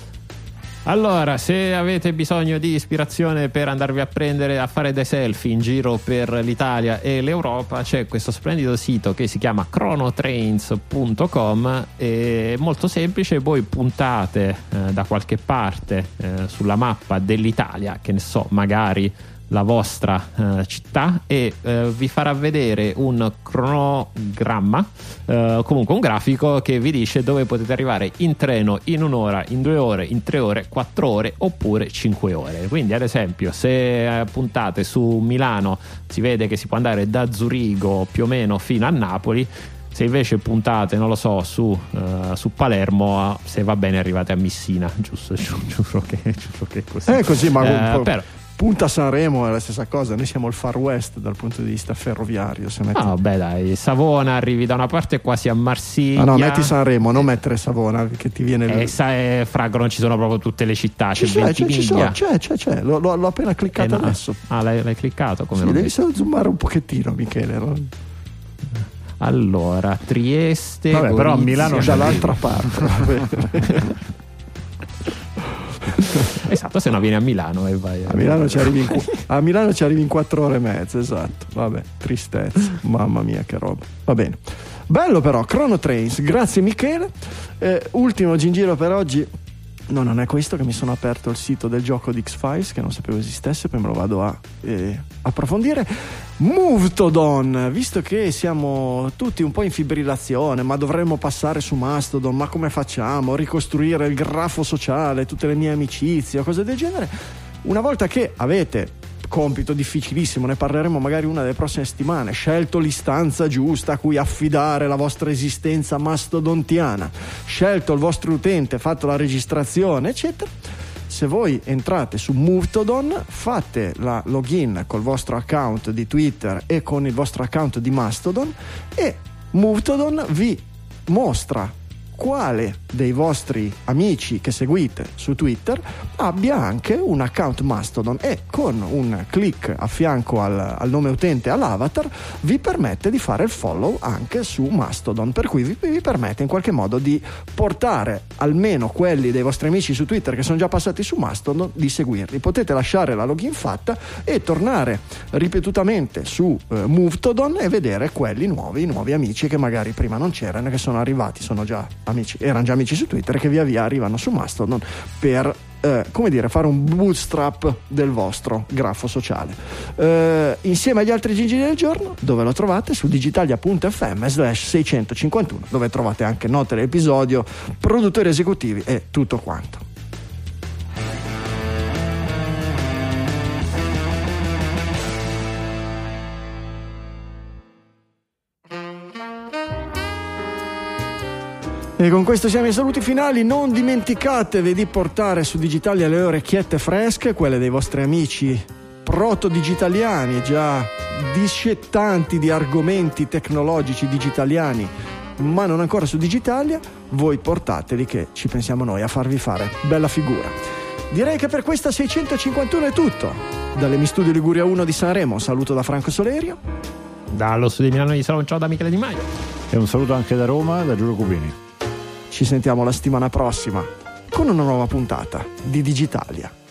Allora, se avete bisogno di ispirazione per andarvi a prendere a fare dei selfie in giro per l'Italia e l'Europa, c'è questo splendido sito che si chiama chronotrains.com. È molto semplice, voi puntate eh, da qualche parte eh, sulla mappa dell'Italia, che ne so, magari la vostra eh, città e eh, vi farà vedere un cronogramma, eh, comunque un grafico che vi dice dove potete arrivare in treno in un'ora, in due ore, in tre ore, quattro ore oppure cinque ore. Quindi, ad esempio, se puntate su Milano si vede che si può andare da Zurigo più o meno fino a Napoli. Se invece puntate, non lo so, su, uh, su Palermo, se va bene arrivate a Messina, giusto? Giuro che, giuro che è così. È così, ma Eh, però, Punta Sanremo è la stessa cosa, noi siamo il far west dal punto di vista ferroviario. Se metti... Ah, beh, dai, Savona arrivi da una parte quasi a Marsiglia. Ah, no, metti Sanremo, non mettere Savona che ti viene E sa, eh, Frago non ci sono proprio tutte le città, c'è, c'è, c'è, sono, c'è, c'è, c'è. L'ho, l'ho- appena Eh, cliccato no. adesso. Ah, l'hai, l'hai cliccato come Sì, devi solo zoomare un pochettino, Michele. no? Allora, Trieste. Vabbè, però a Gorizia. Milano c'è- Dall'altra parte. Esatto, se no vieni a Milano e vai. A Milano, ci arrivi in, qu- a Milano ci arrivi in 4 ore e mezza, esatto. Vabbè, tristezza. Mamma mia, che roba. Va bene. Bello però, Chrono Trains, grazie Michele. Eh, ultimo gingiro per oggi. No, non è questo che mi sono aperto il sito del gioco di X-Files che non sapevo esistesse, poi me lo vado a eh, approfondire. Movetodon, visto che siamo tutti un po' in fibrillazione, ma dovremmo passare su Mastodon, ma come facciamo? Ricostruire il grafo sociale, tutte le mie amicizie cose del genere. Una volta che avete compito difficilissimo, ne parleremo magari una delle prossime settimane, scelto l'istanza giusta a cui affidare la vostra esistenza mastodontiana, scelto il vostro utente, fatto la registrazione, eccetera. Se voi entrate su Movetodon, fate la login col vostro account di Twitter e con il vostro account di Mastodon e Movetodon vi mostra quale dei vostri amici che seguite su Twitter abbia anche un account Mastodon e con un clic a fianco al, al nome utente all'avatar vi permette di fare il follow anche su Mastodon. Per cui vi, vi permette in qualche modo di portare almeno quelli dei vostri amici su Twitter che sono già passati su Mastodon di seguirli. Potete lasciare la login fatta e tornare ripetutamente su eh, Movetodon e vedere quelli nuovi, i nuovi amici che magari prima non c'erano e che sono arrivati, sono già amici, erano già amici su Twitter che via via arrivano su Mastodon per eh, come dire, fare un bootstrap del vostro grafo sociale. Eh, insieme agli altri gingili del giorno, dove lo trovate? Su digitalia.fm slash 651, dove trovate anche note dell'episodio, produttori esecutivi e tutto quanto. E con questo siamo ai saluti finali. Non dimenticatevi di portare su Digitalia le orecchiette fresche, quelle dei vostri amici proto-digitaliani, già discettanti di argomenti tecnologici digitaliani, ma non ancora su Digitalia. Voi portateli che ci pensiamo noi a farvi fare bella figura. Direi che per questa 651 è tutto. Dalle Mi Studio Liguria 1 di Sanremo, un saluto da Franco Solerio. Dallo studio di Milano di Salon, ciao da Michele Di Maio. E un saluto anche da Roma, da Giulio Cubini. Ci sentiamo la settimana prossima con una nuova puntata di Digitalia.